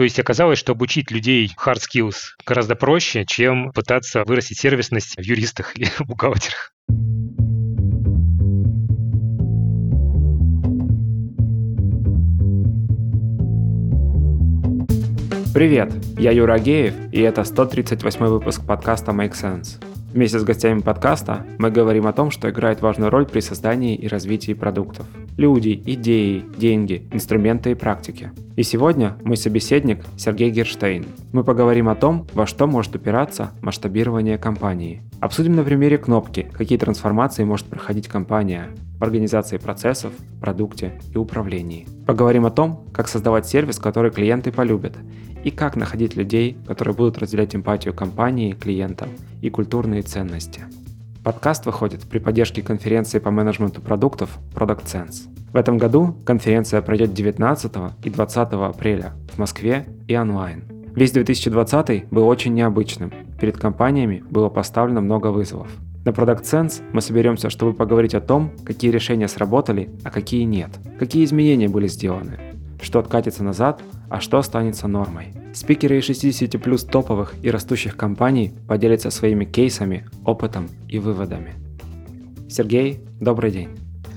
То есть оказалось, что обучить людей hard skills гораздо проще, чем пытаться вырастить сервисность в юристах или бухгалтерах. Привет, я Юра Геев, и это 138 выпуск подкаста Make Sense. Вместе с гостями подкаста мы говорим о том, что играет важную роль при создании и развитии продуктов. Люди, идеи, деньги, инструменты и практики. И сегодня мой собеседник Сергей Герштейн. Мы поговорим о том, во что может упираться масштабирование компании. Обсудим на примере кнопки, какие трансформации может проходить компания в организации процессов, продукте и управлении. Поговорим о том, как создавать сервис, который клиенты полюбят, и как находить людей, которые будут разделять эмпатию компании, клиентам и культурные ценности. Подкаст выходит при поддержке конференции по менеджменту продуктов Product Sense. В этом году конференция пройдет 19 и 20 апреля в Москве и онлайн. Весь 2020 был очень необычным. Перед компаниями было поставлено много вызовов. На Product Sense мы соберемся, чтобы поговорить о том, какие решения сработали, а какие нет, какие изменения были сделаны, что откатится назад, а что останется нормой. Спикеры из 60 плюс топовых и растущих компаний поделятся своими кейсами, опытом и выводами. Сергей, добрый день.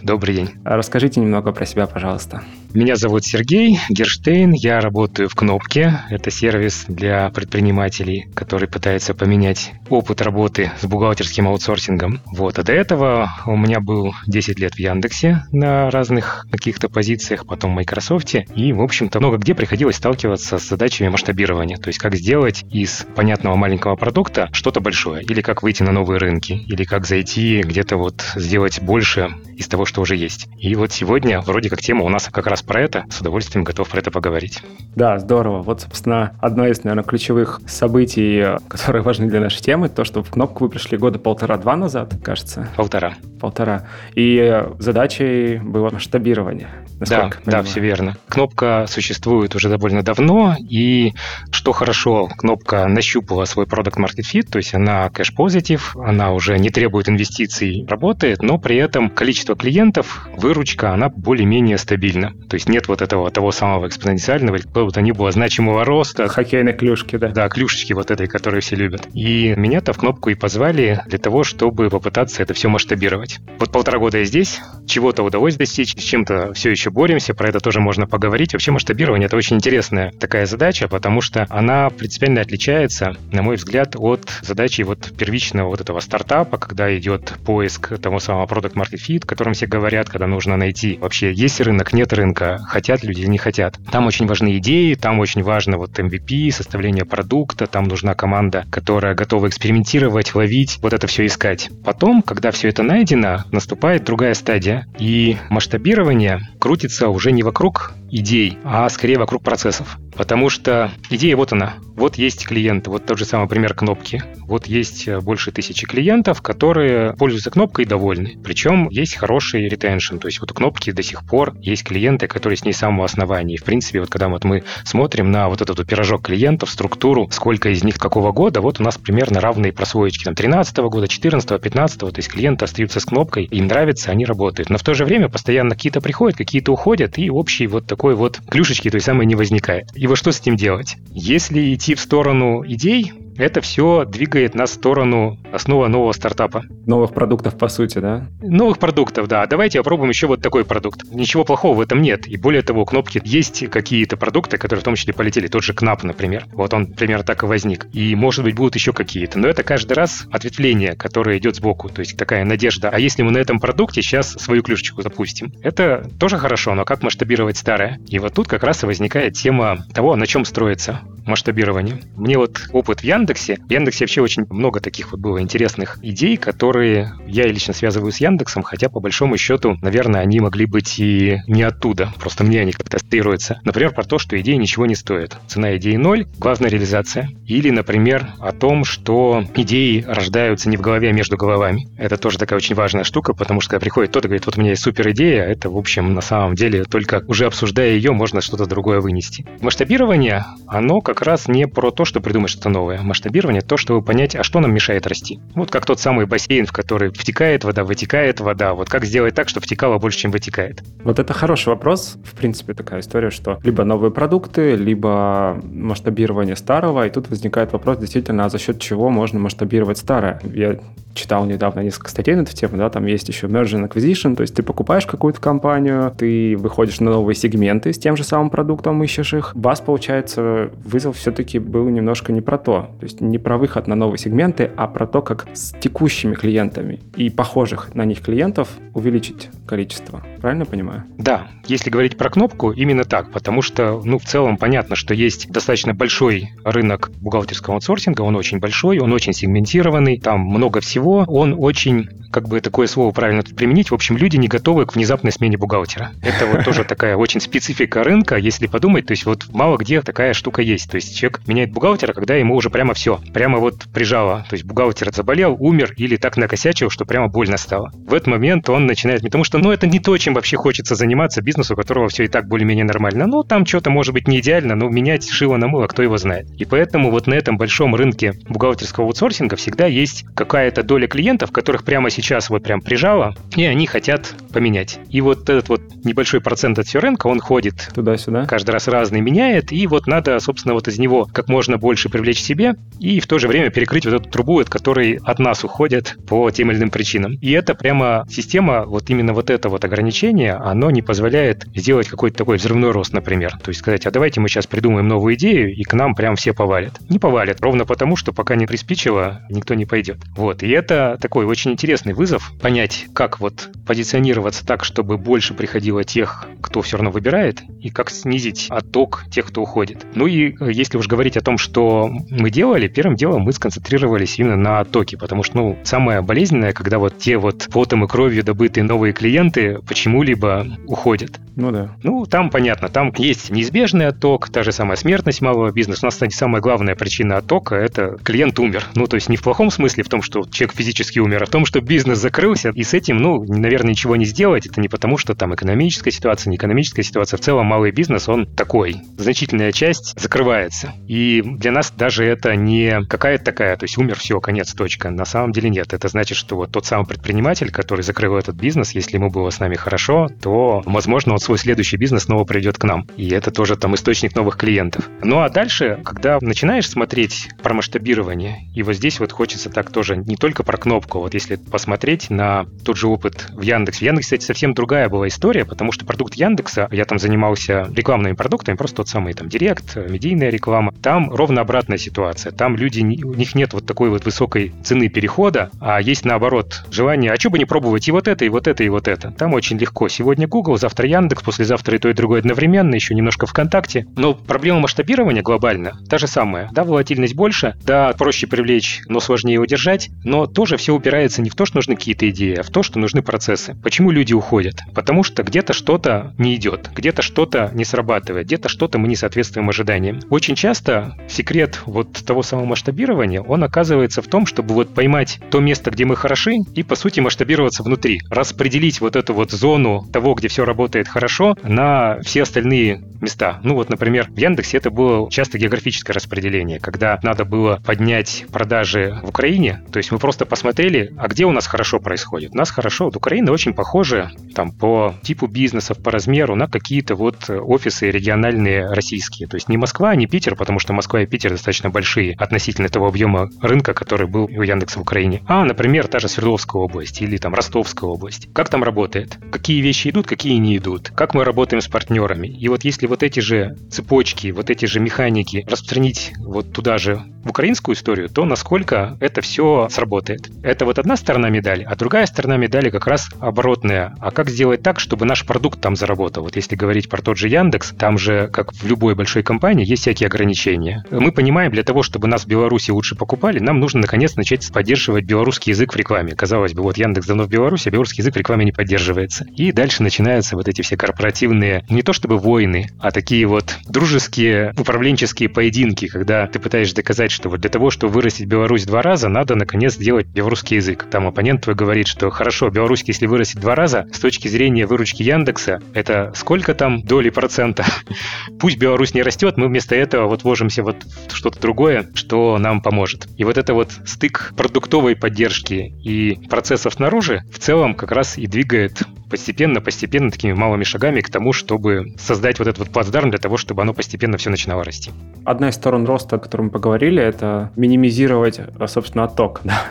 Добрый день. Расскажите немного про себя, пожалуйста. Меня зовут Сергей Герштейн, я работаю в Кнопке. Это сервис для предпринимателей, который пытается поменять опыт работы с бухгалтерским аутсорсингом. Вот. А до этого у меня был 10 лет в Яндексе на разных каких-то позициях, потом в Microsoft. И, в общем-то, много где приходилось сталкиваться с задачами масштабирования. То есть, как сделать из понятного маленького продукта что-то большое. Или как выйти на новые рынки. Или как зайти где-то вот сделать больше из того, что уже есть. И вот сегодня вроде как тема у нас как раз про это, с удовольствием готов про это поговорить. Да, здорово. Вот, собственно, одно из, наверное, ключевых событий, которые важны для нашей темы, то, что в кнопку вы пришли года полтора-два назад, кажется. Полтора. Полтора. И задачей было масштабирование. Да, да, все верно. Кнопка существует уже довольно давно, и что хорошо, кнопка нащупала свой продукт market fit, то есть она кэш-позитив, она уже не требует инвестиций, работает, но при этом количество клиентов, выручка, она более-менее стабильна. То есть нет вот этого того самого экспоненциального или какого бы то ни было значимого роста. Хоккейной клюшки, да. Да, клюшечки вот этой, которую все любят. И меня-то в кнопку и позвали для того, чтобы попытаться это все масштабировать. Вот полтора года я здесь, чего-то удалось достичь, с чем-то все еще боремся, про это тоже можно поговорить. Вообще масштабирование — это очень интересная такая задача, потому что она принципиально отличается, на мой взгляд, от задачи вот первичного вот этого стартапа, когда идет поиск того самого product market fit, котором все говорят, когда нужно найти вообще есть рынок, нет рынка, хотят люди или не хотят. Там очень важны идеи, там очень важно вот MVP, составление продукта, там нужна команда, которая готова экспериментировать, ловить, вот это все искать. Потом, когда все это найдено, наступает другая стадия, и масштабирование крутится уже не вокруг идей, а скорее вокруг процессов. Потому что идея вот она. Вот есть клиенты, вот тот же самый пример кнопки. Вот есть э, больше тысячи клиентов, которые пользуются кнопкой и довольны. Причем есть хороший ретеншн. То есть вот у кнопки до сих пор есть клиенты, которые с ней с самого основания. И в принципе, вот когда вот мы смотрим на вот этот пирожок клиентов, структуру, сколько из них какого года, вот у нас примерно равные прослоечки. Там 13 года, 14 15 то есть клиенты остаются с кнопкой, им нравится, они работают. Но в то же время постоянно какие-то приходят, какие-то уходят, и общий вот такой вот клюшечки той самой не возникает. И вот что с этим делать? Если идти в сторону идей, это все двигает нас в сторону основы нового стартапа. Новых продуктов, по сути, да? Новых продуктов, да. Давайте попробуем еще вот такой продукт. Ничего плохого в этом нет. И более того, кнопки есть какие-то продукты, которые в том числе полетели. Тот же Кнап, например. Вот он примерно так и возник. И, может быть, будут еще какие-то. Но это каждый раз ответвление, которое идет сбоку. То есть такая надежда. А если мы на этом продукте сейчас свою клюшечку запустим? Это тоже хорошо, но как масштабировать старое? И вот тут как раз и возникает тема того, на чем строится масштабирование. Мне вот опыт в Яндексе. В Яндексе вообще очень много таких вот было интересных идей, которые я лично связываю с Яндексом, хотя по большому счету, наверное, они могли быть и не оттуда. Просто мне они как-то ассоциируются. Например, про то, что идея ничего не стоит. Цена идеи ноль, главная реализация. Или, например, о том, что идеи рождаются не в голове, а между головами. Это тоже такая очень важная штука, потому что когда приходит кто-то говорит, вот у меня есть супер идея, это, в общем, на самом деле только уже обсуждая ее, можно что-то другое вынести. Масштабирование, оно как раз не про то, что придумать что-то новое. Масштабирование — то, чтобы понять, а что нам мешает расти. Вот как тот самый бассейн, в который втекает вода, вытекает вода. Вот как сделать так, чтобы втекало больше, чем вытекает? Вот это хороший вопрос. В принципе, такая история, что либо новые продукты, либо масштабирование старого. И тут возникает вопрос действительно, а за счет чего можно масштабировать старое? Я читал недавно несколько статей на эту тему, да, там есть еще merge and acquisition, то есть ты покупаешь какую-то компанию, ты выходишь на новые сегменты с тем же самым продуктом, ищешь их. Вас, получается, вызов все-таки был немножко не про то, то есть не про выход на новые сегменты, а про то, как с текущими клиентами и похожих на них клиентов увеличить количество. Правильно понимаю? Да, если говорить про кнопку, именно так, потому что, ну, в целом понятно, что есть достаточно большой рынок бухгалтерского аутсорсинга, он очень большой, он очень сегментированный, там много всего, он очень как бы такое слово правильно тут применить. В общем, люди не готовы к внезапной смене бухгалтера. Это вот тоже такая очень специфика рынка, если подумать. То есть вот мало где такая штука есть. То есть человек меняет бухгалтера, когда ему уже прямо все, прямо вот прижало. То есть бухгалтер заболел, умер или так накосячил, что прямо больно стало. В этот момент он начинает, потому что, ну, это не то, чем вообще хочется заниматься бизнесу, у которого все и так более-менее нормально. Ну, там что-то может быть не идеально, но менять шило на мыло, кто его знает. И поэтому вот на этом большом рынке бухгалтерского аутсорсинга всегда есть какая-то доля клиентов, которых прямо сейчас вот прям прижало, и они хотят поменять. И вот этот вот небольшой процент от всего рынка, он ходит туда-сюда, каждый раз разный меняет, и вот надо, собственно, вот из него как можно больше привлечь себе, и в то же время перекрыть вот эту трубу, от которой от нас уходят по тем или иным причинам. И это прямо система, вот именно вот это вот ограничение, оно не позволяет сделать какой-то такой взрывной рост, например. То есть сказать, а давайте мы сейчас придумаем новую идею, и к нам прям все повалят. Не повалят, ровно потому, что пока не приспичило, никто не пойдет. Вот, и это такой очень интересный интересный вызов понять, как вот позиционироваться так, чтобы больше приходило тех, кто все равно выбирает, и как снизить отток тех, кто уходит. Ну и э, если уж говорить о том, что мы делали, первым делом мы сконцентрировались именно на оттоке, потому что, ну, самое болезненное, когда вот те вот потом и кровью добытые новые клиенты почему-либо уходят. Ну да. Ну, там понятно, там есть неизбежный отток, та же самая смертность малого бизнеса. У нас, кстати, самая главная причина оттока – это клиент умер. Ну, то есть не в плохом смысле, в том, что человек физически умер, а в том, что бизнес закрылся, и с этим, ну, наверное, ничего не сделать. Это не потому, что там экономическая ситуация, не экономическая ситуация. В целом малый бизнес, он такой. Значительная часть закрывается. И для нас даже это не какая-то такая, то есть умер, все, конец, точка. На самом деле нет. Это значит, что вот тот самый предприниматель, который закрыл этот бизнес, если ему было с нами хорошо, то, возможно, он свой следующий бизнес снова придет к нам. И это тоже там источник новых клиентов. Ну а дальше, когда начинаешь смотреть про масштабирование, и вот здесь вот хочется так тоже не только про кнопку, вот если посмотреть на тот же опыт в Яндексе. В Яндексе, кстати, совсем другая была история, потому что продукт Яндекса, я там занимался рекламными продуктами, просто тот самый там Директ, медийная реклама. Там ровно обратная ситуация. Там люди, у них нет вот такой вот высокой цены перехода, а есть наоборот желание, а что бы не пробовать и вот это, и вот это, и вот это. Там очень легко. Сегодня Google, завтра Яндекс, послезавтра и то, и другое одновременно, еще немножко ВКонтакте. Но проблема масштабирования глобально та же самая. Да, волатильность больше, да, проще привлечь, но сложнее удержать, но тоже все упирается не в то, что нужны какие-то идеи, а в то, что нужны процессы. Почему люди уходят? Потому что где-то что-то не идет, где-то что-то не срабатывает, где-то что-то мы не соответствуем ожиданиям. Очень часто секрет вот того самого масштабирования, он оказывается в том, чтобы вот поймать то место, где мы хороши, и по сути масштабироваться внутри. Распределить вот эту вот зону того, где все работает хорошо, на все остальные места. Ну вот, например, в Яндексе это было часто географическое распределение, когда надо было поднять продажи в Украине, то есть мы просто посмотрели, а где у нас хорошо происходит. У нас хорошо, вот Украина очень похожа там по типу бизнесов, по размеру на какие-то вот офисы региональные российские. То есть не Москва, не Питер, потому что Москва и Питер достаточно большие относительно того объема рынка, который был у Яндекса в Украине. А, например, та же Свердловская область или там Ростовская область. Как там работает? Какие вещи идут, какие не идут? Как мы работаем с партнерами? И вот если вот эти же цепочки, вот эти же механики распространить вот туда же в украинскую историю, то насколько это все сработает. Это вот одна сторона медали, а другая сторона медали как раз оборотная. А как сделать так, чтобы наш продукт там заработал? Вот если говорить про тот же Яндекс, там же, как в любой большой компании, есть всякие ограничения. Мы понимаем, для того, чтобы нас в Беларуси лучше покупали, нам нужно наконец начать поддерживать белорусский язык в рекламе. Казалось бы, вот Яндекс давно в Беларуси, а белорусский язык в рекламе не поддерживается. И дальше начинаются вот эти все корпоративные, не то чтобы войны, а такие вот дружеские управленческие поединки, когда ты пытаешься доказать, что вот для того, чтобы вырастить Беларусь два раза, надо наконец сделать белорусский язык. Там оппонент твой говорит, что хорошо, белорусский, если вырастить два раза, с точки зрения выручки Яндекса, это сколько там доли процента? Пусть Беларусь не растет, мы вместо этого вот вложимся вот в что-то другое, что нам поможет. И вот это вот стык продуктовой поддержки и процессов снаружи в целом как раз и двигает постепенно-постепенно такими малыми шагами к тому, чтобы создать вот этот вот плацдарм для того, чтобы оно постепенно все начинало расти. Одна из сторон роста, о которой мы поговорили, это минимизировать, а, собственно, отток, да?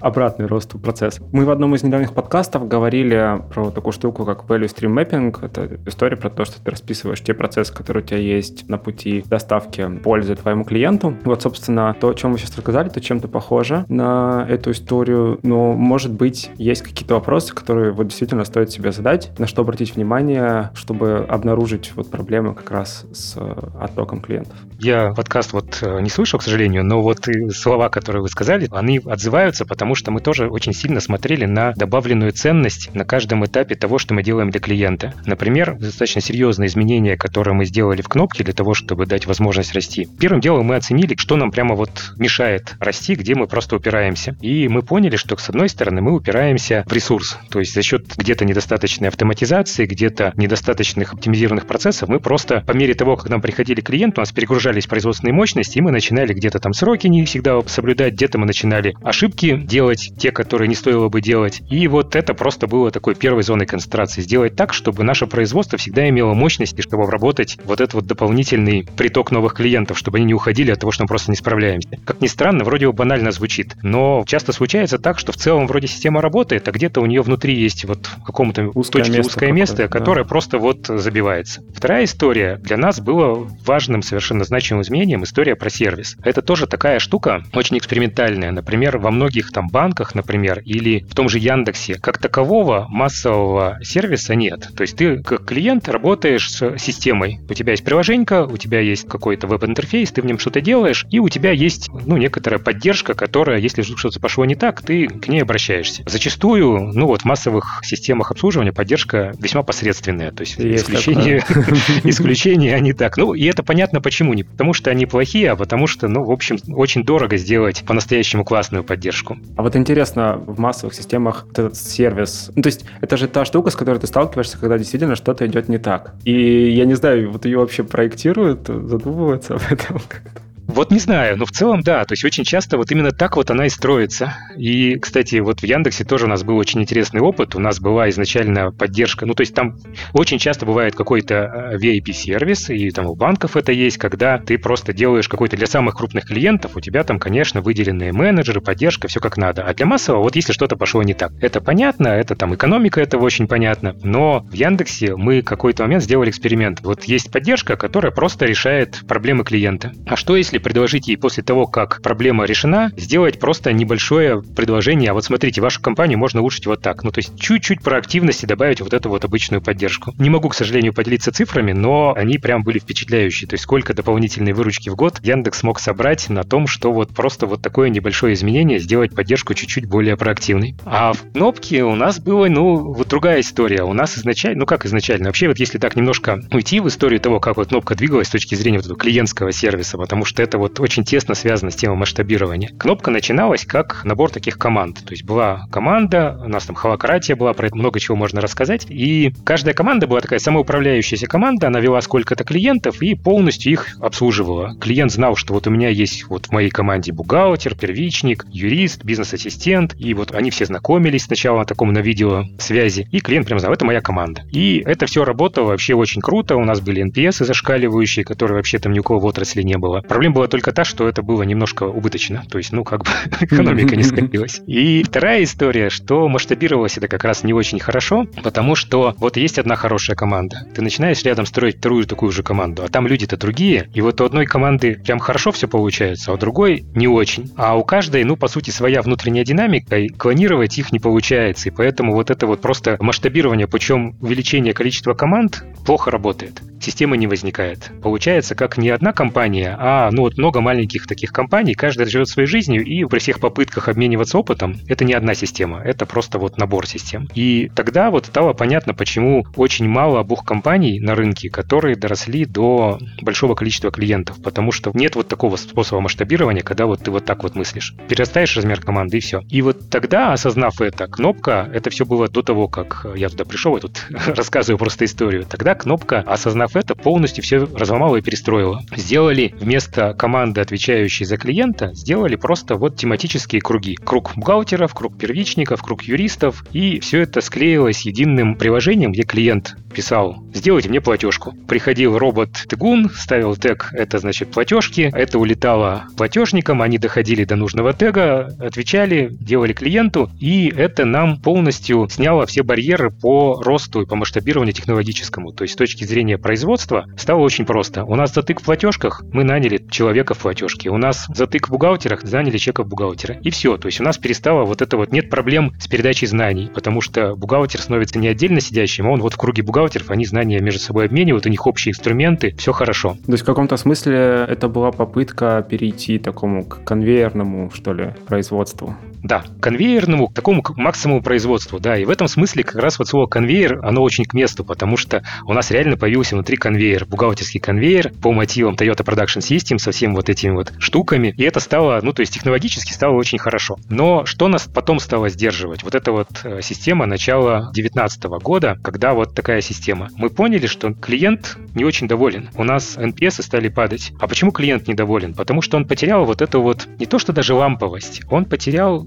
обратный рост процесса. Мы в одном из недавних подкастов говорили про такую штуку, как value stream mapping. Это история про то, что ты расписываешь те процессы, которые у тебя есть на пути доставки пользы твоему клиенту. Вот, собственно, то, о чем вы сейчас рассказали, то чем-то похоже на эту историю, но, может быть, есть какие-то вопросы, которые вот действительно стоит себе задать, на что обратить внимание, чтобы обнаружить вот проблемы как раз с э, оттоком клиентов. Я подкаст вот э, не слышал, к сожалению, но вот слова, которые вы сказали, они отзываются, потому что мы тоже очень сильно смотрели на добавленную ценность на каждом этапе того, что мы делаем для клиента. Например, достаточно серьезные изменения, которые мы сделали в кнопке для того, чтобы дать возможность расти. Первым делом мы оценили, что нам прямо вот мешает расти, где мы просто упираемся. И мы поняли, что с одной стороны мы упираемся в ресурс, то есть за счет где-то недостаточно недостаточной автоматизации, где-то недостаточных оптимизированных процессов, мы просто по мере того, как нам приходили клиенты, у нас перегружались производственные мощности, и мы начинали где-то там сроки не всегда соблюдать, где-то мы начинали ошибки делать, те, которые не стоило бы делать. И вот это просто было такой первой зоной концентрации. Сделать так, чтобы наше производство всегда имело мощности, чтобы обработать вот этот вот дополнительный приток новых клиентов, чтобы они не уходили от того, что мы просто не справляемся. Как ни странно, вроде бы банально звучит, но часто случается так, что в целом вроде система работает, а где-то у нее внутри есть вот в каком-то каком узкое точке место узкое место, которое да. просто вот забивается. Вторая история для нас была важным, совершенно значимым изменением история про сервис. Это тоже такая штука очень экспериментальная. Например, во многих там банках, например, или в том же Яндексе, как такового массового сервиса нет. То есть ты как клиент работаешь с системой. У тебя есть приложенька, у тебя есть какой-то веб-интерфейс, ты в нем что-то делаешь, и у тебя есть ну, некоторая поддержка, которая, если что-то пошло не так, ты к ней обращаешься. Зачастую, ну вот в массовых системах обслуживания поддержка весьма посредственная. То есть, есть исключения, исключения они так. Ну, и это понятно почему. Не потому что они плохие, а потому что, ну, в общем, очень дорого сделать по-настоящему классную поддержку. А вот интересно, в массовых системах этот сервис, ну, то есть это же та штука, с которой ты сталкиваешься, когда действительно что-то идет не так. И я не знаю, вот ее вообще проектируют, задумываются об этом как-то. Вот не знаю, но в целом да, то есть очень часто вот именно так вот она и строится. И, кстати, вот в Яндексе тоже у нас был очень интересный опыт. У нас была изначально поддержка, ну то есть там очень часто бывает какой-то VIP-сервис, и там у банков это есть, когда ты просто делаешь какой-то для самых крупных клиентов, у тебя там, конечно, выделенные менеджеры, поддержка, все как надо. А для массового, вот если что-то пошло не так, это понятно, это там экономика этого очень понятно, но в Яндексе мы какой-то момент сделали эксперимент. Вот есть поддержка, которая просто решает проблемы клиента. А что если предложить ей после того, как проблема решена, сделать просто небольшое предложение. А вот смотрите, вашу компанию можно улучшить вот так. Ну, то есть чуть-чуть проактивности добавить вот эту вот обычную поддержку. Не могу, к сожалению, поделиться цифрами, но они прям были впечатляющие. То есть сколько дополнительной выручки в год Яндекс смог собрать на том, что вот просто вот такое небольшое изменение сделать поддержку чуть-чуть более проактивной. А в кнопке у нас было, ну, вот другая история. У нас изначально, ну как изначально, вообще вот если так немножко уйти в историю того, как вот кнопка двигалась с точки зрения вот этого клиентского сервиса, потому что это это вот очень тесно связано с темой масштабирования. Кнопка начиналась как набор таких команд. То есть была команда, у нас там холократия была, про это много чего можно рассказать. И каждая команда была такая самоуправляющаяся команда, она вела сколько-то клиентов и полностью их обслуживала. Клиент знал, что вот у меня есть вот в моей команде бухгалтер, первичник, юрист, бизнес-ассистент, и вот они все знакомились сначала на таком на видео связи, и клиент прям знал, это моя команда. И это все работало вообще очень круто, у нас были NPS зашкаливающие, которые вообще там ни у кого в отрасли не было. Проблема была только та, что это было немножко убыточно. То есть, ну, как бы экономика не скопилась. И вторая история, что масштабировалось это как раз не очень хорошо, потому что вот есть одна хорошая команда. Ты начинаешь рядом строить вторую такую же команду, а там люди-то другие. И вот у одной команды прям хорошо все получается, а у другой не очень. А у каждой, ну, по сути, своя внутренняя динамика, и клонировать их не получается. И поэтому вот это вот просто масштабирование, причем увеличение количества команд, плохо работает. Система не возникает. Получается, как не одна компания, а, ну, вот много маленьких таких компаний, каждая живет своей жизнью, и при всех попытках обмениваться опытом, это не одна система, это просто вот набор систем. И тогда вот стало понятно, почему очень мало бух компаний на рынке, которые доросли до большого количества клиентов, потому что нет вот такого способа масштабирования, когда вот ты вот так вот мыслишь. Перерастаешь размер команды и все. И вот тогда, осознав это, кнопка, это все было до того, как я туда пришел, я тут рассказываю просто историю. Тогда кнопка, осознав это, полностью все разломала и перестроила. Сделали вместо команды, отвечающей за клиента, сделали просто вот тематические круги. Круг бухгалтеров, круг первичников, круг юристов, и все это склеилось единым приложением, где клиент писал «Сделайте мне платежку». Приходил робот-тыгун, ставил тег «Это значит платежки», это улетало платежникам, они доходили до нужного тега, отвечали, делали клиенту, и это нам полностью сняло все барьеры по росту и по масштабированию технологическому. То есть с точки зрения производства стало очень просто. У нас затык в платежках, мы наняли человека в платежке. У нас затык в бухгалтерах, наняли человека в бухгалтера. И все. То есть у нас перестало вот это вот, нет проблем с передачей знаний, потому что бухгалтер становится не отдельно сидящим, а он вот в круге бухгалтеров, они знания между собой обменивают, у них общие инструменты, все хорошо. То есть в каком-то смысле это была попытка перейти такому к конвейерному, что ли, производству? Да, конвейерному, к такому максимуму производству, да. И в этом смысле как раз вот слово конвейер, оно очень к месту, потому что у нас реально появился внутри конвейер, бухгалтерский конвейер по мотивам Toyota Production System со всеми вот этими вот штуками. И это стало, ну, то есть технологически стало очень хорошо. Но что нас потом стало сдерживать? Вот эта вот э, система начала 2019 года, когда вот такая система. Мы поняли, что клиент не очень доволен. У нас NPS стали падать. А почему клиент недоволен? Потому что он потерял вот эту вот, не то что даже ламповость, он потерял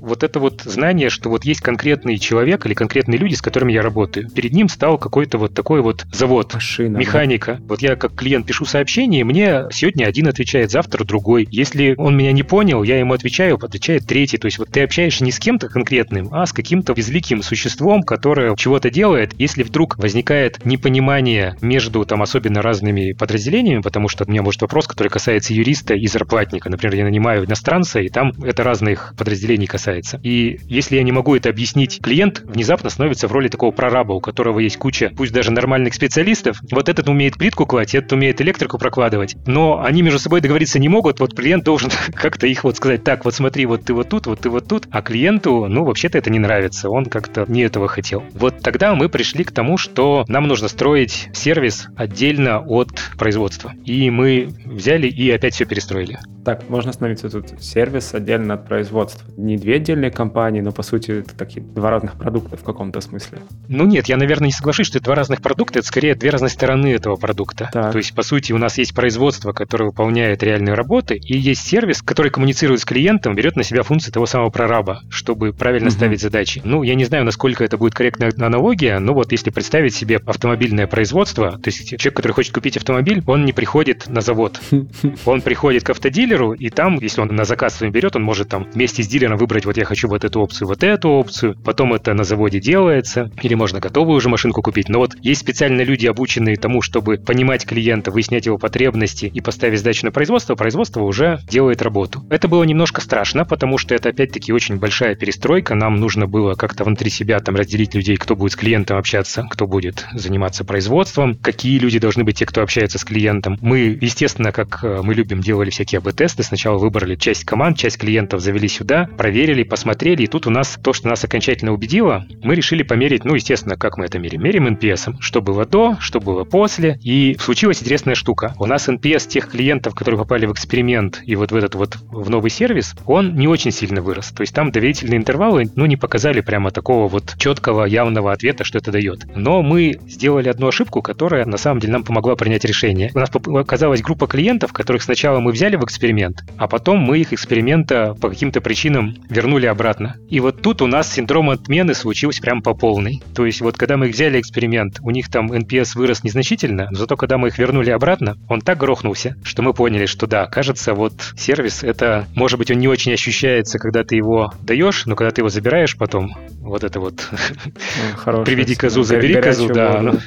вот это вот знание, что вот есть конкретный человек или конкретные люди, с которыми я работаю. Перед ним стал какой-то вот такой вот завод, Машина, механика. Да? Вот я как клиент пишу сообщение, мне сегодня один отвечает, завтра другой. Если он меня не понял, я ему отвечаю, отвечает третий. То есть вот ты общаешься не с кем-то конкретным, а с каким-то безликим существом, которое чего-то делает. Если вдруг возникает непонимание между там особенно разными подразделениями, потому что у меня может вопрос, который касается юриста и зарплатника. Например, я нанимаю иностранца, и там это разных подразделений касается касается. И если я не могу это объяснить, клиент внезапно становится в роли такого прораба, у которого есть куча, пусть даже нормальных специалистов. Вот этот умеет плитку класть, этот умеет электрику прокладывать, но они между собой договориться не могут. Вот клиент должен как-то их вот сказать, так, вот смотри, вот ты вот тут, вот ты вот тут, а клиенту, ну, вообще-то это не нравится, он как-то не этого хотел. Вот тогда мы пришли к тому, что нам нужно строить сервис отдельно от производства. И мы взяли и опять все перестроили. Так, можно остановиться тут. Сервис отдельно от производства. Не две отдельные компании, но по сути это такие два разных продукта в каком-то смысле. Ну нет, я, наверное, не соглашусь, что это два разных продукта, это скорее две разные стороны этого продукта. Так. То есть, по сути, у нас есть производство, которое выполняет реальные работы, и есть сервис, который коммуницирует с клиентом, берет на себя функции того самого прораба, чтобы правильно угу. ставить задачи. Ну, я не знаю, насколько это будет корректная аналогия, но вот если представить себе автомобильное производство, то есть человек, который хочет купить автомобиль, он не приходит на завод. Он приходит к автодилеру, и там, если он на заказ своим берет, он может там вместе с дилером выбрать вот я хочу вот эту опцию, вот эту опцию, потом это на заводе делается, или можно готовую уже машинку купить. Но вот есть специальные люди, обученные тому, чтобы понимать клиента, выяснять его потребности и поставить задачу на производство, производство уже делает работу. Это было немножко страшно, потому что это опять-таки очень большая перестройка, нам нужно было как-то внутри себя там разделить людей, кто будет с клиентом общаться, кто будет заниматься производством, какие люди должны быть те, кто общается с клиентом. Мы, естественно, как э, мы любим, делали всякие АБ-тесты, сначала выбрали часть команд, часть клиентов завели сюда, проверили, померили, посмотрели, и тут у нас то, что нас окончательно убедило, мы решили померить, ну, естественно, как мы это мерим? Мерим NPS, что было до, что было после, и случилась интересная штука. У нас NPS тех клиентов, которые попали в эксперимент и вот в этот вот в новый сервис, он не очень сильно вырос. То есть там доверительные интервалы, ну, не показали прямо такого вот четкого, явного ответа, что это дает. Но мы сделали одну ошибку, которая на самом деле нам помогла принять решение. У нас оказалась группа клиентов, которых сначала мы взяли в эксперимент, а потом мы их эксперимента по каким-то причинам вернули вернули обратно. И вот тут у нас синдром отмены случился прям по полной. То есть вот когда мы взяли эксперимент, у них там NPS вырос незначительно, но зато когда мы их вернули обратно, он так грохнулся, что мы поняли, что да, кажется, вот сервис это, может быть, он не очень ощущается, когда ты его даешь, но когда ты его забираешь потом, вот это вот ну, приведи козу, забери козу, да. Ну,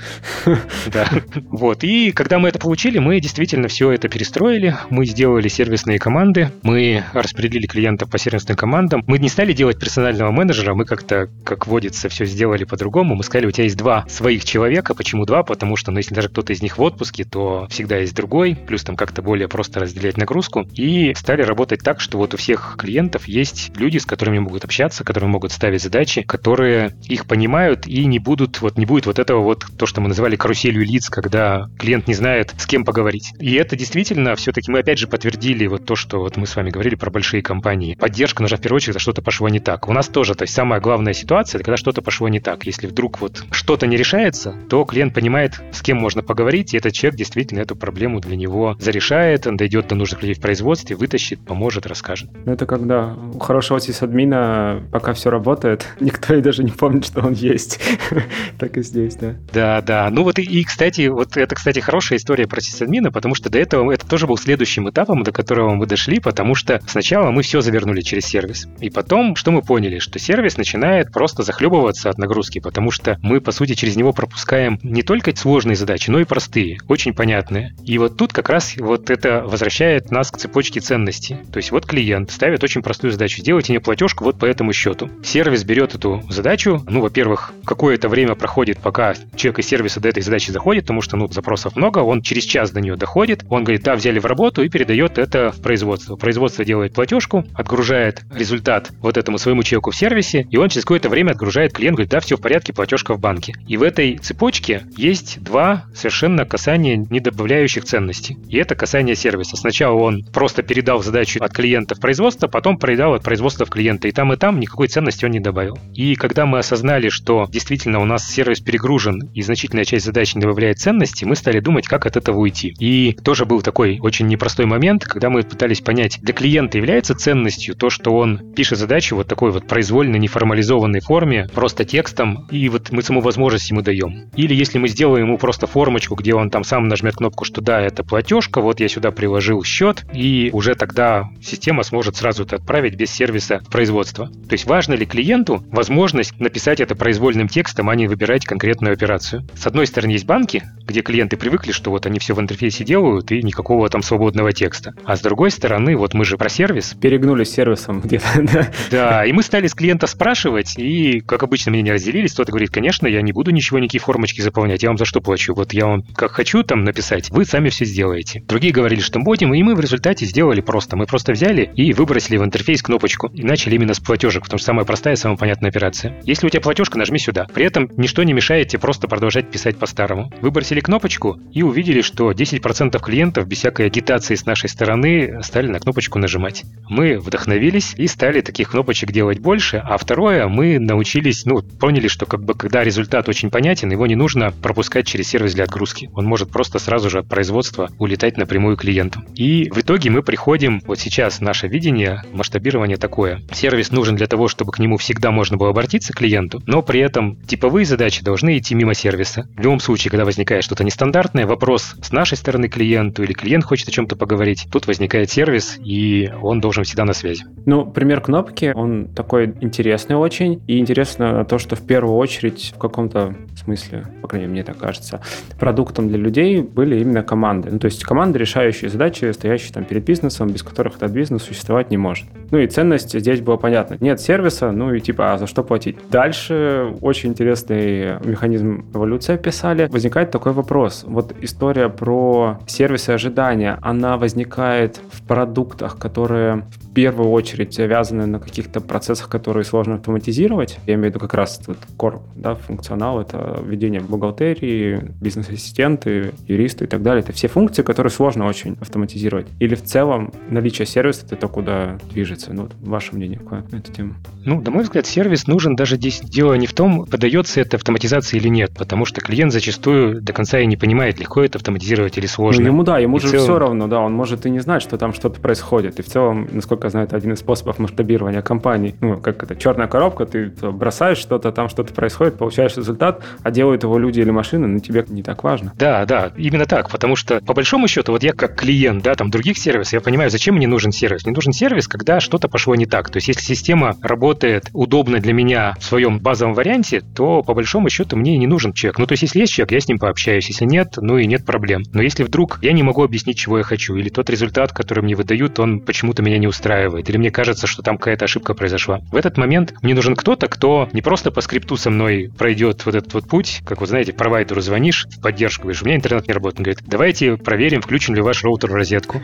да. Вот. И когда мы это получили, мы действительно все это перестроили, мы сделали сервисные команды, мы распределили клиентов по сервисным командам, мы не стали делать персонального менеджера, мы как-то, как водится, все сделали по-другому. Мы сказали, у тебя есть два своих человека. Почему два? Потому что, ну, если даже кто-то из них в отпуске, то всегда есть другой, плюс там как-то более просто разделять нагрузку. И стали работать так, что вот у всех клиентов есть люди, с которыми могут общаться, которые могут ставить задачи, которые их понимают и не будут, вот не будет вот этого вот, то, что мы называли каруселью лиц, когда клиент не знает, с кем поговорить. И это действительно все-таки мы опять же подтвердили вот то, что вот мы с вами говорили про большие компании. Поддержка нужна в первую очередь, когда что-то пошло не так. У нас тоже, то есть самая главная ситуация, это когда что-то пошло не так. Если вдруг вот что-то не решается, то клиент понимает, с кем можно поговорить, и этот человек действительно эту проблему для него зарешает, он дойдет до нужных людей в производстве, вытащит, поможет, расскажет. Ну, это когда у хорошего сисадмина пока все работает, никто и даже не помнит, что он есть. так и здесь, да. Да, да. Ну вот и, и, кстати, вот это, кстати, хорошая история про сисадмина, потому что до этого это тоже был следующим этапом, до которого мы дошли, потому что сначала мы все завернули через сервис. И потом, что мы поняли, что сервис начинает просто захлебываться от нагрузки, потому что мы, по сути, через него пропускаем не только сложные задачи, но и простые, очень понятные. И вот тут как раз вот это возвращает нас к цепочке ценностей. То есть вот клиент ставит очень простую задачу, сделайте мне платежку вот по этому счету. Сервис берет эту задачу, ну, во-первых, какое-то время проходит, пока человек из сервиса до этой задачи заходит, потому что, ну, запросов много, он через час до нее доходит, он говорит, да, взяли в работу и передает это в производство. Производство делает платежку, отгружает результат вот этому своему человеку в сервисе, и он через какое-то время отгружает клиент, говорит, да, все в порядке, платежка в банке. И в этой цепочке есть два совершенно касания не добавляющих ценности. И это касание сервиса. Сначала он просто передал задачу от клиента в производство, потом передал от производства в клиента. И там, и там никакой ценности он не добавил. И когда мы осознали, что действительно у нас сервис перегружен и значительная часть задач не добавляет ценности, мы стали думать, как от этого уйти. И тоже был такой очень непростой момент, когда мы пытались понять, для клиента является ценностью то, что он пишет задачу вот такой вот произвольно неформализованной форме, просто текстом, и вот мы саму возможность ему даем. Или если мы сделаем ему просто формочку, где он там сам нажмет кнопку, что да, это платежка, вот я сюда приложил счет, и уже тогда система сможет сразу это отправить без сервиса в производство. То есть важно ли клиенту возможность написать это произвольным текстом, а не выбирать конкретную операцию. С одной стороны есть банки, где клиенты привыкли, что вот они все в интерфейсе делают и никакого там свободного текста. А с другой стороны, вот мы же про сервис. Перегнулись сервисом где-то, да? И мы стали с клиента спрашивать, и, как обычно, мне не разделились. Кто-то говорит, конечно, я не буду ничего, никакие формочки заполнять, я вам за что плачу? Вот я вам как хочу там написать, вы сами все сделаете. Другие говорили, что будем, и мы в результате сделали просто. Мы просто взяли и выбросили в интерфейс кнопочку и начали именно с платежек, потому что самая простая, самая понятная операция. Если у тебя платежка, нажми сюда. При этом ничто не мешает тебе просто продолжать писать по-старому. Выбросили кнопочку и увидели, что 10% клиентов без всякой агитации с нашей стороны стали на кнопочку нажимать. Мы вдохновились и стали таких кнопочек делать больше, а второе, мы научились, ну, поняли, что как бы когда результат очень понятен, его не нужно пропускать через сервис для отгрузки. Он может просто сразу же от производства улетать напрямую клиентам. И в итоге мы приходим, вот сейчас наше видение, масштабирование такое. Сервис нужен для того, чтобы к нему всегда можно было обратиться клиенту, но при этом типовые задачи должны идти мимо сервиса. В любом случае, когда возникает что-то нестандартное, вопрос с нашей стороны клиенту или клиент хочет о чем-то поговорить, тут возникает сервис, и он должен всегда на связи. Ну, пример кнопки, он такой интересный очень, и интересно то, что в первую очередь в каком-то смысле, по крайней мере, мне так кажется, продуктом для людей были именно команды. Ну, то есть команды, решающие задачи, стоящие там перед бизнесом, без которых этот бизнес существовать не может. Ну и ценность здесь была понятна. Нет сервиса, ну и типа, а за что платить? Дальше очень интересный механизм эволюции описали. Возникает такой вопрос. Вот история про сервисы ожидания, она возникает в продуктах, которые в первую очередь завязаны на каких-то процессах, которые сложно автоматизировать. Я имею в виду как раз этот core, да, функционал, это ведение бухгалтерии, бизнес-ассистенты, юристы и так далее. Это все функции, которые сложно очень автоматизировать. Или в целом наличие сервиса — это то, куда движется. Ну, вот ваше мнение какое на эту тему? Ну, на мой взгляд, сервис нужен даже здесь дело не в том, подается это автоматизация или нет, потому что клиент зачастую до конца и не понимает, легко это автоматизировать или сложно. Ну, ему да, ему и же целом... все равно, да, он может и не знать, что там что-то происходит. И в целом, насколько я знаю, это один из способов масштабирования компании. Ну, как это, черная коробка, ты бросаешь что-то, там что-то происходит, получаешь результат, а делают его люди или машины, ну, тебе не так важно. Да, да, именно так, потому что, по большому счету, вот я как клиент, да, там, других сервисов, я понимаю, зачем мне нужен сервис. Мне нужен сервис, когда что-то пошло не так. То есть, если система работает удобно для меня в своем базовом варианте, то, по большому счету, мне не нужен человек. Ну, то есть, если есть человек, я с ним пообщаюсь. Если нет, ну и нет проблем. Но если вдруг я не могу объяснить, чего я хочу, или тот результат, который мне выдают, он почему-то меня не устраивает, или мне кажется, что там какая-то ошибка произошла. В этот момент мне нужен кто-то, кто не просто по скрипту со мной пройдет вот этот вот путь, как вы знаете, провайдеру звонишь в поддержку, говоришь, у меня интернет не работает. Он говорит, давайте проверим, включен ли ваш роутер в розетку.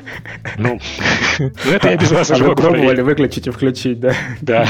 Ну, ну это я без вас уже могу пробовали выключить и включить, да? Да.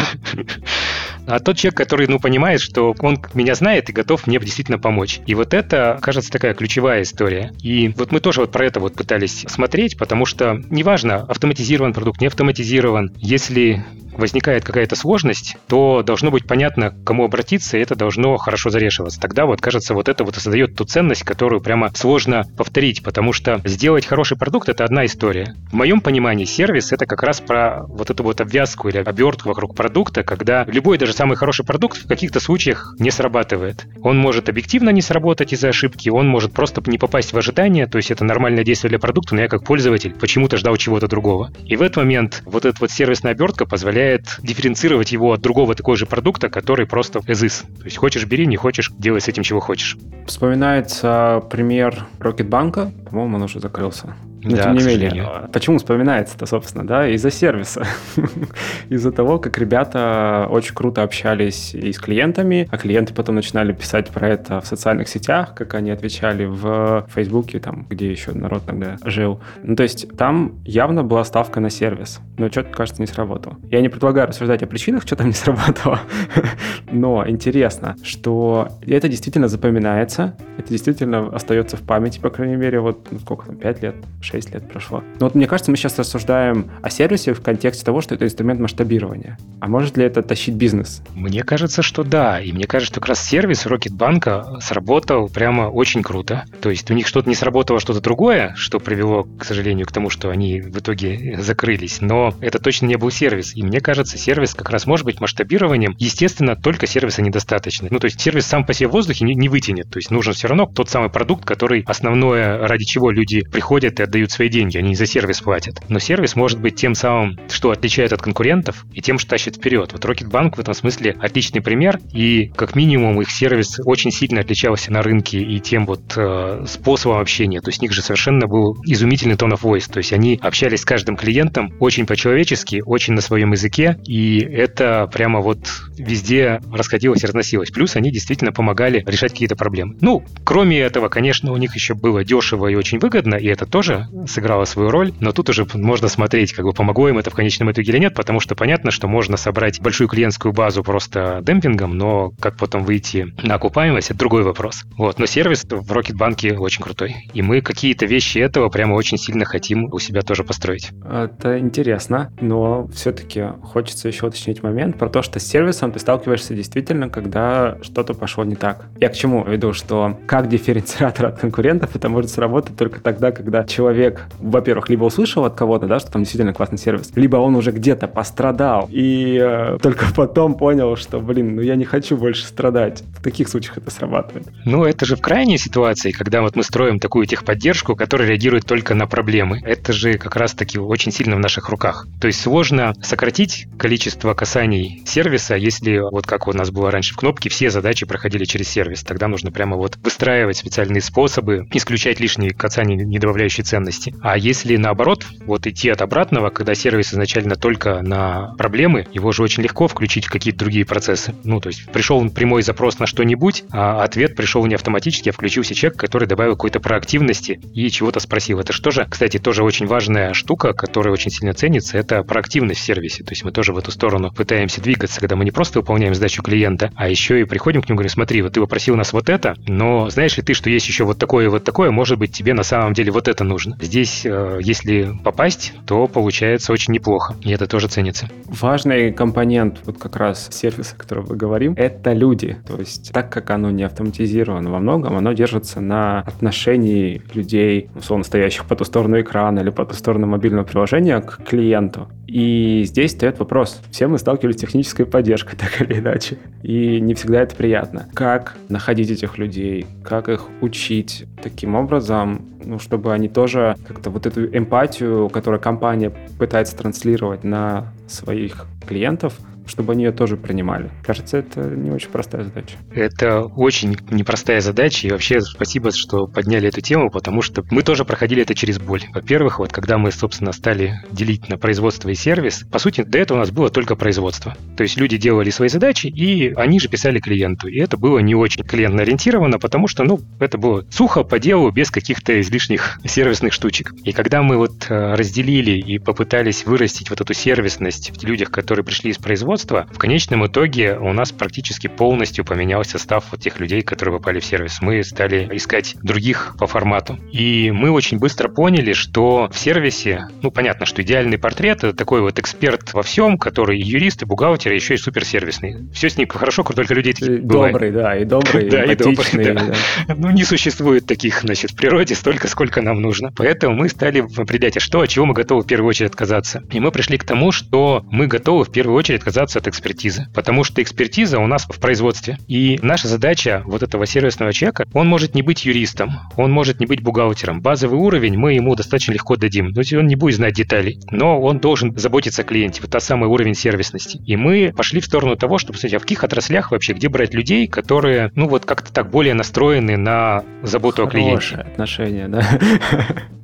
А тот человек, который, ну, понимает, что он меня знает и готов мне действительно помочь. И вот это, кажется, такая ключевая история. И вот мы тоже вот про это вот пытались смотреть, потому что неважно, автоматизирован продукт, не автоматизирован, если возникает какая-то сложность, то должно быть понятно, к кому обратиться, и это должно хорошо зарешиваться. Тогда вот, кажется, вот это вот создает ту ценность, которую прямо сложно повторить, потому что сделать хороший продукт — это одна история. В моем понимании сервис — это как раз про вот эту вот обвязку или обертку вокруг продукта, когда любой даже самый хороший продукт в каких-то случаях не срабатывает. Он может объективно не сработать из-за ошибки, он может просто не попасть в ожидание, то есть это нормальное действие для продукта, но я как пользователь почему-то ждал чего-то другого. И в этот момент вот эта вот сервисная обертка позволяет позволяет дифференцировать его от другого такого же продукта, который просто is. То есть хочешь бери, не хочешь, делай с этим чего хочешь. Вспоминается пример Рокетбанка, по-моему, он уже закрылся. Но да, тем не менее, почему вспоминается-то, собственно, да, из-за сервиса. из-за того, как ребята очень круто общались и с клиентами, а клиенты потом начинали писать про это в социальных сетях, как они отвечали в Фейсбуке, там, где еще народ тогда жил. Ну, то есть там явно была ставка на сервис, но что-то, кажется, не сработало. Я не предлагаю рассуждать о причинах, что там не сработало, но интересно, что это действительно запоминается, это действительно остается в памяти, по крайней мере, вот ну, сколько там, 5 лет, 6 6 лет прошло. Но вот мне кажется, мы сейчас рассуждаем о сервисе в контексте того, что это инструмент масштабирования. А может ли это тащить бизнес? Мне кажется, что да. И мне кажется, что как раз сервис Рокетбанка сработал прямо очень круто. То есть у них что-то не сработало, что-то другое, что привело, к сожалению, к тому, что они в итоге закрылись. Но это точно не был сервис. И мне кажется, сервис как раз может быть масштабированием. Естественно, только сервиса недостаточно. Ну, то есть сервис сам по себе в воздухе не, не вытянет. То есть нужен все равно тот самый продукт, который основное, ради чего люди приходят и отдают отдают свои деньги, они за сервис платят. Но сервис может быть тем самым, что отличает от конкурентов, и тем, что тащит вперед. Вот Rocketbank в этом смысле отличный пример, и как минимум их сервис очень сильно отличался на рынке и тем вот э, способом общения. То есть у них же совершенно был изумительный тон of voice. То есть они общались с каждым клиентом очень по-человечески, очень на своем языке, и это прямо вот везде расходилось и разносилось. Плюс они действительно помогали решать какие-то проблемы. Ну, кроме этого, конечно, у них еще было дешево и очень выгодно, и это тоже сыграла свою роль, но тут уже можно смотреть, как бы помогло им это в конечном итоге или нет, потому что понятно, что можно собрать большую клиентскую базу просто демпингом, но как потом выйти на окупаемость, это другой вопрос. Вот, но сервис в Рокетбанке очень крутой, и мы какие-то вещи этого прямо очень сильно хотим у себя тоже построить. Это интересно, но все-таки хочется еще уточнить момент про то, что с сервисом ты сталкиваешься действительно, когда что-то пошло не так. Я к чему веду, что как дифференциатор от конкурентов это может сработать только тогда, когда человек человек, во-первых, либо услышал от кого-то, да, что там действительно классный сервис, либо он уже где-то пострадал и э, только потом понял, что, блин, ну я не хочу больше страдать. В таких случаях это срабатывает. Ну, это же в крайней ситуации, когда вот мы строим такую техподдержку, которая реагирует только на проблемы. Это же как раз-таки очень сильно в наших руках. То есть сложно сократить количество касаний сервиса, если вот как у нас было раньше в кнопке, все задачи проходили через сервис. Тогда нужно прямо вот выстраивать специальные способы, исключать лишние касания, не добавляющие ценности ценности. А если наоборот, вот идти от обратного, когда сервис изначально только на проблемы, его же очень легко включить в какие-то другие процессы. Ну, то есть пришел прямой запрос на что-нибудь, а ответ пришел не автоматически, а включился человек, который добавил какой-то проактивности и чего-то спросил. Это что же, кстати, тоже очень важная штука, которая очень сильно ценится, это проактивность в сервисе. То есть мы тоже в эту сторону пытаемся двигаться, когда мы не просто выполняем задачу клиента, а еще и приходим к нему и говорим, смотри, вот ты попросил нас вот это, но знаешь ли ты, что есть еще вот такое и вот такое, может быть, тебе на самом деле вот это нужно. Здесь, э, если попасть, то получается очень неплохо, и это тоже ценится. Важный компонент вот как раз сервиса, о котором мы говорим, это люди. То есть так как оно не автоматизировано во многом, оно держится на отношении людей, условно стоящих по ту сторону экрана или по ту сторону мобильного приложения к клиенту. И здесь стоит вопрос. Все мы сталкивались с технической поддержкой, так или иначе. И не всегда это приятно. Как находить этих людей? Как их учить таким образом, ну, чтобы они тоже как-то вот эту эмпатию, которую компания пытается транслировать на своих клиентов, чтобы они ее тоже принимали? Кажется, это не очень простая задача. Это очень непростая задача, и вообще спасибо, что подняли эту тему, потому что мы тоже проходили это через боль. Во-первых, вот когда мы, собственно, стали делить на производство и сервис, по сути, до этого у нас было только производство. То есть люди делали свои задачи, и они же писали клиенту. И это было не очень клиентно-ориентировано, потому что, ну, это было сухо по делу, без каких-то излишних сервисных штучек. И когда мы вот э, разделили и попытались вырастить вот эту сервисность в людях, которые пришли из производства, в конечном итоге у нас практически полностью поменялся состав вот тех людей, которые попали в сервис. Мы стали искать других по формату. И мы очень быстро поняли, что в сервисе, ну, понятно, что идеальный портрет — это такой вот эксперт во всем, который юрист, и бухгалтер, и еще и суперсервисный. Все с ним хорошо, только людей таких Добрый, да, и добрый, да, и добрый, да. Ну, не существует таких, значит, в природе столько, сколько нам нужно. Поэтому мы стали определять, а что, от чего мы готовы в первую очередь отказаться. И мы пришли к тому, что мы готовы в первую очередь отказаться от экспертизы, потому что экспертиза у нас в производстве. И наша задача вот этого сервисного человека, он может не быть юристом, он может не быть бухгалтером. Базовый уровень мы ему достаточно легко дадим. То есть он не будет знать деталей, но он должен заботиться о клиенте. Вот тот самый уровень сервисности. И мы пошли в сторону того, чтобы, кстати, а в каких отраслях вообще, где брать людей, которые, ну вот как-то так более настроены на заботу Хорошее о клиенте. отношение, да.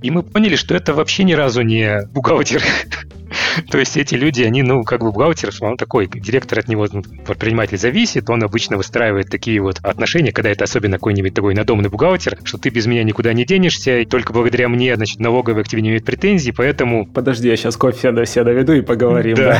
И мы поняли, что это вообще ни разу не бухгалтер. То есть эти люди, они, ну, как бы бухгалтер, он такой, директор от него, ну, предприниматель зависит, он обычно выстраивает такие вот отношения, когда это особенно какой-нибудь такой надомный бухгалтер, что ты без меня никуда не денешься, и только благодаря мне, значит, налоговые к тебе не имеют претензий, поэтому... Подожди, я сейчас кофе до себя доведу и поговорим. Да.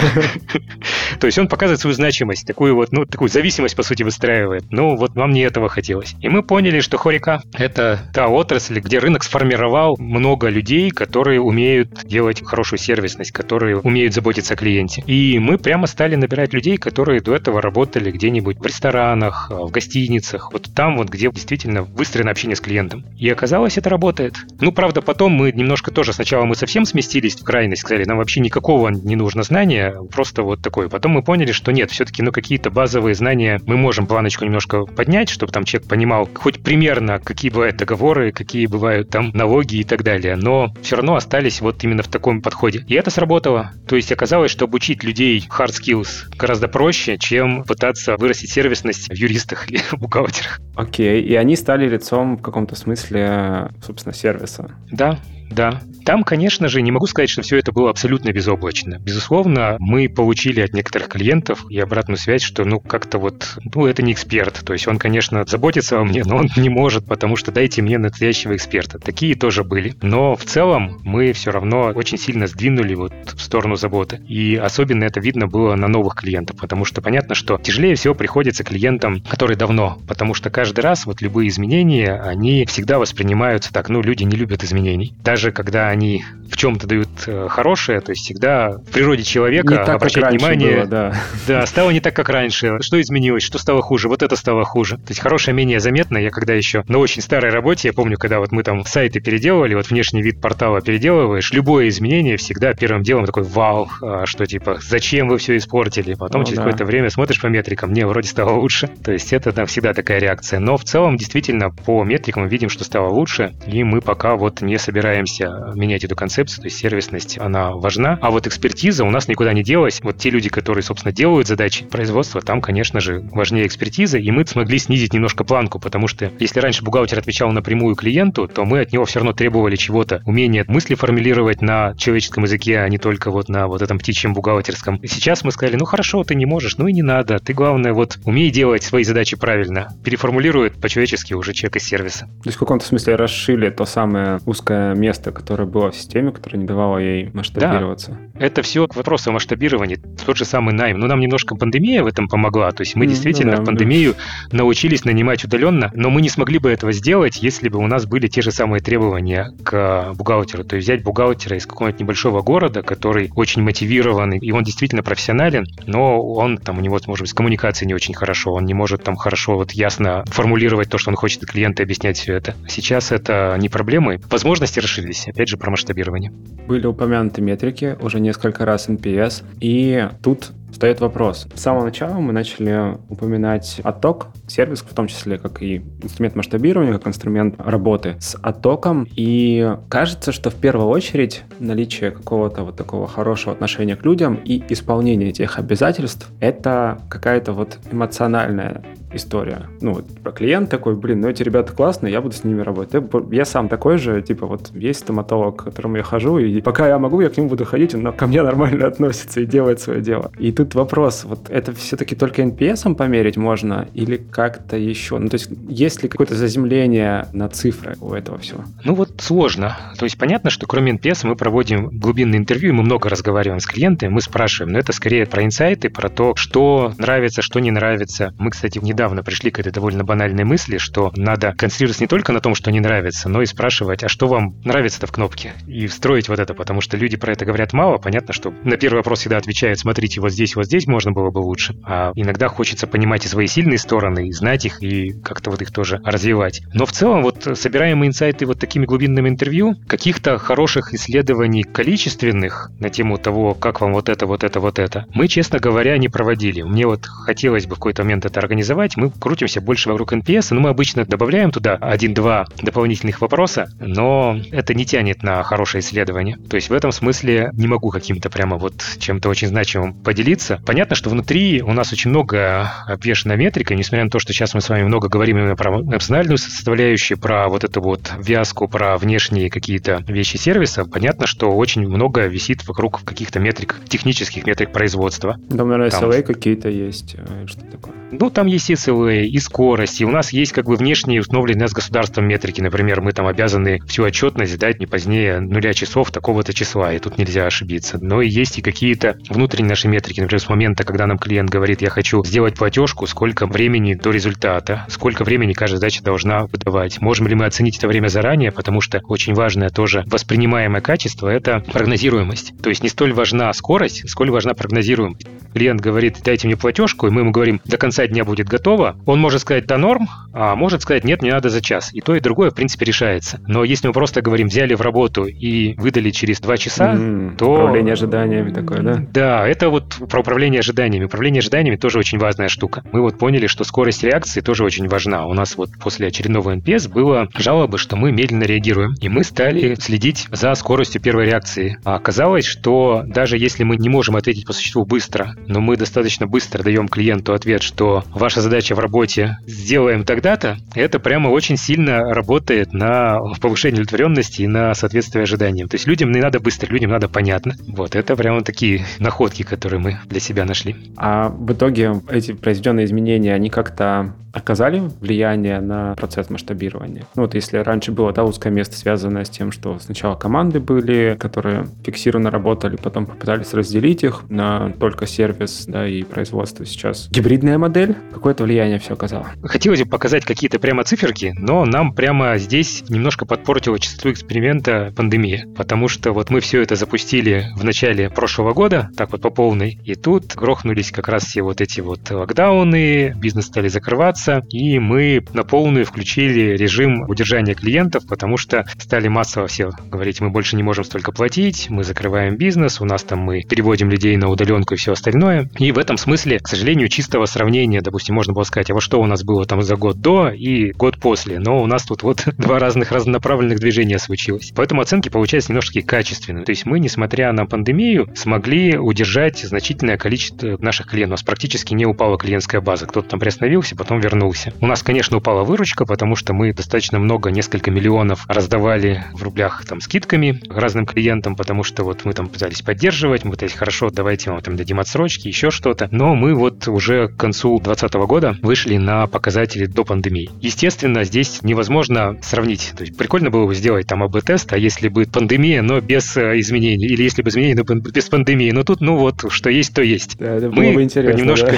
То есть он показывает свою значимость, такую вот, ну, такую зависимость, по сути, выстраивает. Ну, вот нам не этого хотелось. И мы поняли, что Хорика — это та отрасль, где рынок сформировал много людей, которые умеют делать хорошую сервисность, которые умеют заботиться о клиенте. И мы прямо стали набирать людей, которые до этого работали где-нибудь в ресторанах, в гостиницах, вот там вот, где действительно выстроено общение с клиентом. И оказалось, это работает. Ну, правда, потом мы немножко тоже, сначала мы совсем сместились в крайность, сказали, нам вообще никакого не нужно знания, просто вот такое. Потом мы поняли, что нет, все-таки, ну, какие-то базовые знания мы можем планочку немножко поднять, чтобы там человек понимал хоть примерно, какие бывают договоры, какие бывают там налоги и так далее. Но все равно остались вот именно в таком подходе. И это сработало. То есть оказалось, что обучить людей hard skills гораздо проще, чем пытаться вырастить сервисность в юристах или бухгалтерах. Окей, и они стали лицом в каком-то смысле, собственно, сервиса. Да, да. Там, конечно же, не могу сказать, что все это было абсолютно безоблачно. Безусловно, мы получили от некоторых клиентов и обратную связь, что, ну, как-то вот, ну, это не эксперт. То есть он, конечно, заботится о мне, но он не может, потому что дайте мне настоящего эксперта. Такие тоже были. Но в целом мы все равно очень сильно сдвинули вот в сторону заботы. И особенно это видно было на новых клиентах, потому что понятно, что тяжелее всего приходится клиентам, которые давно, потому что каждый раз вот любые изменения, они всегда воспринимаются так, ну, люди не любят изменений. Даже когда они в чем-то дают хорошее, то есть всегда в природе человека не так, обращать как внимание, было, да. да, стало не так, как раньше. Что изменилось, что стало хуже, вот это стало хуже. То есть хорошее менее заметно. Я когда еще на очень старой работе, я помню, когда вот мы там сайты переделывали, вот внешний вид портала переделываешь, любое изменение всегда первым делом такой вау, а, что типа зачем вы все испортили. Потом О, через да. какое-то время смотришь по метрикам, мне вроде стало лучше. То есть это там всегда такая реакция. Но в целом действительно по метрикам мы видим, что стало лучше, и мы пока вот не собираемся менять эту концепцию, то есть сервисность, она важна. А вот экспертиза у нас никуда не делась. Вот те люди, которые, собственно, делают задачи производства, там, конечно же, важнее экспертиза, и мы смогли снизить немножко планку, потому что если раньше бухгалтер отвечал напрямую клиенту, то мы от него все равно требовали чего-то, умения мысли формулировать на человеческом языке, а не только вот на вот этом птичьем бухгалтерском. И сейчас мы сказали, ну хорошо, ты не можешь, ну и не надо. Ты, главное, вот умей делать свои задачи правильно. Переформулирует по-человечески уже человек из сервиса. То есть в каком-то смысле расшили то самое узкое место, которое было в системе, которое не давало ей масштабироваться. Это все к вопросу о масштабировании. Тот же самый найм. Ну, нам немножко пандемия в этом помогла. То есть мы Ну, действительно ну да, в пандемию научились нанимать удаленно, но мы не смогли бы этого сделать, если бы у нас были те же самые требования к бухгалтеру. То есть взять бухгалтера из какого-нибудь небольшого города, который очень мотивированный, и он действительно профессионален, но он там у него, может быть, с коммуникацией не очень хорошо, он не может там хорошо вот ясно формулировать то, что он хочет клиенту объяснять все это. Сейчас это не проблемы. Возможности расширились. Опять же, про масштабирование. Были упомянуты метрики, уже несколько раз NPS, и тут встает вопрос. С самого начала мы начали упоминать отток сервис, в том числе как и инструмент масштабирования, как инструмент работы с оттоком. И кажется, что в первую очередь наличие какого-то вот такого хорошего отношения к людям и исполнение этих обязательств — это какая-то вот эмоциональная история. Ну, вот про клиент такой, блин, ну эти ребята классные, я буду с ними работать. Я сам такой же, типа вот есть стоматолог, к которому я хожу, и пока я могу, я к нему буду ходить, он ко мне нормально относится и делает свое дело. И тут вопрос, вот это все-таки только NPS померить можно или как-то еще? Ну, то есть есть ли какое-то заземление на цифры у этого всего? Ну вот сложно. То есть понятно, что кроме NPS мы проводим глубинные интервью, мы много разговариваем с клиентами, мы спрашиваем, но это скорее про инсайты, про то, что нравится, что не нравится. Мы, кстати, недавно пришли к этой довольно банальной мысли, что надо концентрироваться не только на том, что не нравится, но и спрашивать, а что вам нравится-то в кнопке? И встроить вот это, потому что люди про это говорят мало. Понятно, что на первый вопрос всегда отвечают, смотрите, вот здесь, вот здесь можно было бы лучше. А иногда хочется понимать и свои сильные стороны, и знать их, и как-то вот их тоже развивать. Но в целом вот собираем инсайты вот такими глубинными интервью, каких-то хороших исследований количественных на тему того, как вам вот это, вот это, вот это, мы, честно говоря, не проводили. Мне вот хотелось бы в какой-то момент это организовать. Мы крутимся больше вокруг NPS, но мы обычно добавляем туда один-два дополнительных вопроса, но это не тянет на хорошее исследование. То есть в этом смысле не могу каким-то прямо вот чем-то очень значимым поделиться. Понятно, что внутри у нас очень много обвешена метрика, несмотря на то, что сейчас мы с вами много говорим именно про эмоциональную составляющую, про вот эту вот вязку, про внешние какие-то вещи сервиса, понятно, что очень много висит вокруг каких-то метрик, технических метрик производства. Там, наверное, SLA какие-то есть, э, что такое? Ну, там есть и SLA, и скорость, и у нас есть как бы внешние установленные с государством метрики. Например, мы там обязаны всю отчетность дать не позднее нуля часов такого-то числа, и тут нельзя ошибиться. Но и есть и какие-то внутренние наши метрики. Например, с момента, когда нам клиент говорит, я хочу сделать платежку, сколько времени до результата, сколько времени каждая задача должна выдавать. Можем ли мы оценить это время заранее, потому что очень важное тоже воспринимаемое качество – это прогнозируемость. То есть не столь важна скорость, сколь важна прогнозируемость. Клиент говорит, дайте мне платежку, и мы ему говорим, до конца дня будет готово. Он может сказать, да норм, а может сказать, нет, мне надо за час. И то, и другое, в принципе, решается. Но если мы просто говорим, взяли в работу и выдали через два часа, mm, то... Управление ожиданиями такое, да? Да, это вот про управление ожиданиями. Управление ожиданиями тоже очень важная штука. Мы вот поняли, что скорость реакции тоже очень важна. У нас вот после очередного NPS было жалобы, что мы медленно реагируем. И мы стали следить за скоростью первой реакции. А оказалось, что даже если мы не можем ответить по существу быстро, но мы достаточно быстро даем клиенту ответ, что ваша задача в работе сделаем тогда-то, это прямо очень сильно работает на повышение удовлетворенности и на соответствие ожиданиям. То есть людям не надо быстро, людям надо понятно. Вот, это прямо такие находки, которые мы для себя нашли. А в итоге эти произведенные изменения, они как-то оказали влияние на процесс масштабирования. Ну, вот если раньше было да, узкое место, связанное с тем, что сначала команды были, которые фиксированно работали, потом попытались разделить их на только сервис да, и производство. Сейчас гибридная модель, какое-то влияние все оказало. Хотелось бы показать какие-то прямо циферки, но нам прямо здесь немножко подпортила частоту эксперимента пандемия, потому что вот мы все это запустили в начале прошлого года, так вот по полной, и тут грохнулись как раз все вот эти вот локдауны, бизнес стали закрываться, развиваться, и мы на полную включили режим удержания клиентов, потому что стали массово все говорить, мы больше не можем столько платить, мы закрываем бизнес, у нас там мы переводим людей на удаленку и все остальное. И в этом смысле, к сожалению, чистого сравнения, допустим, можно было сказать, а вот что у нас было там за год до и год после, но у нас тут вот два разных разнонаправленных движения случилось. Поэтому оценки получаются немножко качественные. То есть мы, несмотря на пандемию, смогли удержать значительное количество наших клиентов. У нас практически не упала клиентская база. Кто-то там приостановился, потом вернулся вернулся. У нас, конечно, упала выручка, потому что мы достаточно много, несколько миллионов раздавали в рублях там скидками разным клиентам, потому что вот мы там пытались поддерживать, мы пытались, хорошо, давайте вам там дадим отсрочки, еще что-то. Но мы вот уже к концу 2020 года вышли на показатели до пандемии. Естественно, здесь невозможно сравнить. То есть прикольно было бы сделать там АБ-тест, а если бы пандемия, но без э, изменений, или если бы изменений, но без пандемии. Но тут, ну вот, что есть, то есть. Да, это было мы бы интересно, немножко,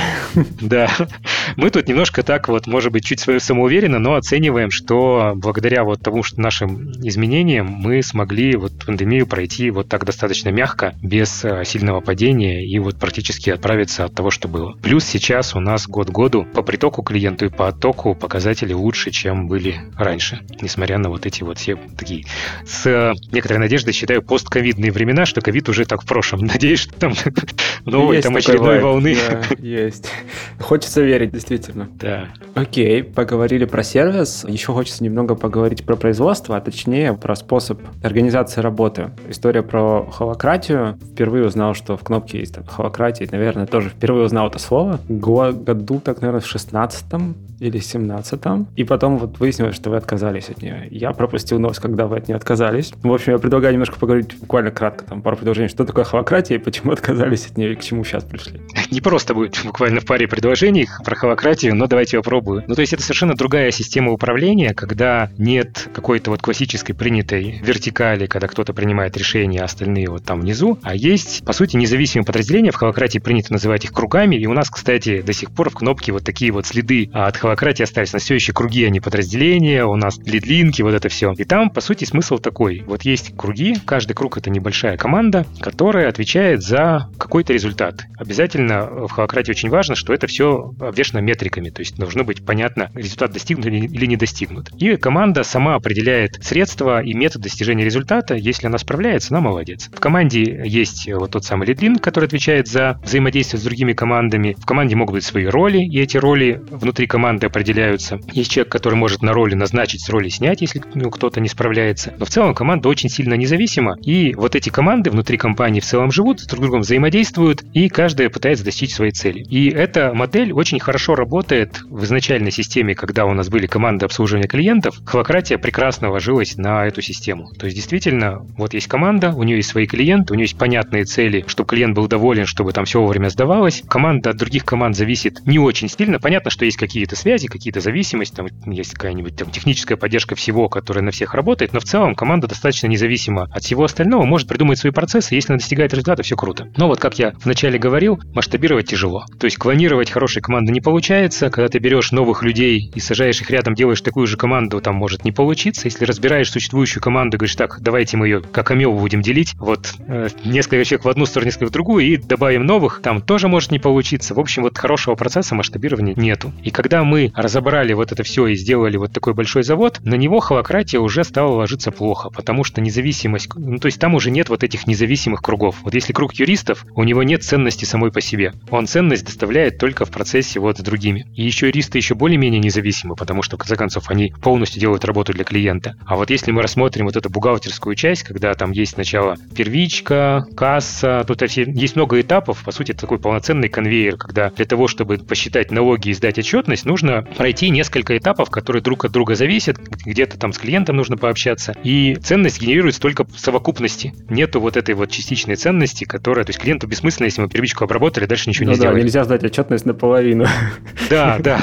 да. да, мы тут немножко так так вот, может быть, чуть самоуверенно, но оцениваем, что благодаря вот тому, что нашим изменениям мы смогли вот пандемию пройти вот так достаточно мягко, без э, сильного падения и вот практически отправиться от того, что было. Плюс сейчас у нас год году по притоку клиенту и по оттоку показатели лучше, чем были раньше, несмотря на вот эти вот все такие с некоторой надеждой считаю постковидные времена, что ковид уже так в прошлом. Надеюсь, что там новой там очередной волны. есть. Хочется верить, действительно. Да. Окей, поговорили про сервис. Еще хочется немного поговорить про производство, а точнее про способ организации работы. История про холократию. Впервые узнал, что в кнопке есть там холократия. Наверное, тоже впервые узнал это слово. Году, так, наверное, в 16-м или 17-м. И потом вот выяснилось, что вы отказались от нее. Я пропустил новость, когда вы от нее отказались. В общем, я предлагаю немножко поговорить буквально кратко, там пару предложений, что такое холократия и почему отказались от нее и к чему сейчас пришли. Не просто будет буквально в паре предложений про холократию, но давайте попробую. Ну, то есть это совершенно другая система управления, когда нет какой-то вот классической принятой вертикали, когда кто-то принимает решения, а остальные вот там внизу, а есть, по сути, независимые подразделения. В холократии принято называть их кругами, и у нас, кстати, до сих пор в кнопке вот такие вот следы от холократии остались. На все еще круги, а не подразделения, у нас лидлинки, вот это все. И там, по сути, смысл такой. Вот есть круги, каждый круг — это небольшая команда, которая отвечает за какой-то результат. Обязательно в холократии очень важно, что это все обвешено метриками, то есть должно быть понятно, результат достигнут или не достигнут. И команда сама определяет средства и метод достижения результата. Если она справляется, она молодец. В команде есть вот тот самый лидлин, который отвечает за взаимодействие с другими командами. В команде могут быть свои роли, и эти роли внутри команды определяются. Есть человек, который может на роли назначить, с роли снять, если ну, кто-то не справляется. Но в целом команда очень сильно независима, и вот эти команды внутри компании в целом живут, друг с другом взаимодействуют, и каждая пытается достичь своей цели. И эта модель очень хорошо работает в изначальной системе, когда у нас были команды обслуживания клиентов. Холократия прекрасно ложилась на эту систему. То есть действительно, вот есть команда, у нее есть свои клиенты, у нее есть понятные цели, чтобы клиент был доволен, чтобы там все вовремя сдавалось. Команда от других команд зависит не очень сильно. Понятно, что есть какие-то связи, какие-то зависимости, там есть какая-нибудь там техническая поддержка всего, которая на всех работает, но в целом команда достаточно независима от всего остального, может придумать свои процессы, если она достигает результата, все круто. Но вот как я вначале говорил, масштабировать тяжело. То есть клонировать хорошие команды не получается, когда ты берешь новых людей и сажаешь их рядом, делаешь такую же команду, там может не получиться. Если разбираешь существующую команду, говоришь, так, давайте мы ее как амебу будем делить, вот э, несколько человек в одну сторону, несколько в другую, и добавим новых, там тоже может не получиться. В общем, вот хорошего процесса масштабирования нету. И когда мы разобрали вот это все и сделали вот такой большой завод, на него холократия уже стала ложиться плохо, потому что независимость, ну то есть там уже нет вот этих независимых кругов. Вот если круг юристов, у него нет ценности самой по себе. Он ценность доставляет только в процессе вот с другими. И еще юристы еще более-менее независимы, потому что, в конце концов, они полностью делают работу для клиента. А вот если мы рассмотрим вот эту бухгалтерскую часть, когда там есть сначала первичка, касса, тут есть много этапов, по сути, это такой полноценный конвейер, когда для того, чтобы посчитать налоги и сдать отчетность, нужно пройти несколько этапов, которые друг от друга зависят, где-то там с клиентом нужно пообщаться, и ценность генерируется только в совокупности. Нету вот этой вот частичной ценности, которая, то есть клиенту бессмысленно, если мы первичку обработали, дальше ничего ну не да, сделали. нельзя сдать отчетность наполовину. Да, да.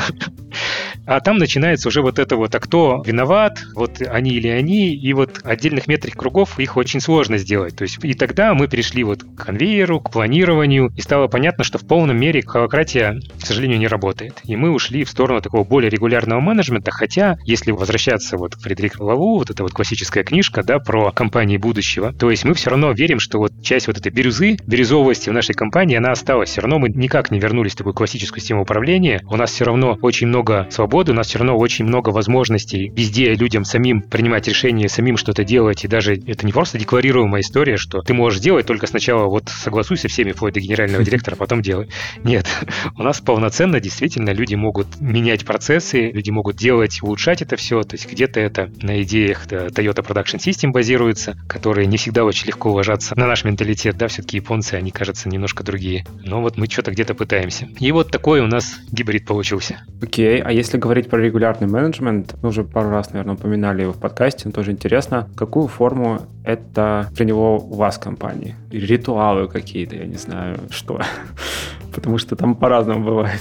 А там начинается уже вот это вот, а кто виноват, вот они или они, и вот отдельных метрик кругов их очень сложно сделать. То есть и тогда мы перешли вот к конвейеру, к планированию, и стало понятно, что в полном мере холократия, к сожалению, не работает. И мы ушли в сторону такого более регулярного менеджмента, хотя, если возвращаться вот к Фредерику Лаву, вот эта вот классическая книжка, да, про компании будущего, то есть мы все равно верим, что вот часть вот этой бирюзы, бирюзовости в нашей компании, она осталась. Все равно мы никак не вернулись в такую классическую систему управления. У нас все равно очень много свободы, у нас все равно очень много возможностей везде людям самим принимать решения, самим что-то делать, и даже это не просто декларируемая история, что ты можешь делать, только сначала вот согласуйся всеми вплоть до генерального директора, а потом делай. Нет, у нас полноценно действительно люди могут менять процессы, люди могут делать, улучшать это все, то есть где-то это на идеях Toyota Production System базируется, которые не всегда очень легко ложатся на наш менталитет, да, все-таки японцы, они, кажется, немножко другие. Но вот мы что-то где-то пытаемся. И вот такой у нас гибрид получился. Окей, okay. а если говорить про регулярный менеджмент, мы уже пару раз, наверное, упоминали его в подкасте, но тоже интересно, какую форму это него у вас в компании? Ритуалы какие-то, я не знаю, что. Потому что там по-разному бывает.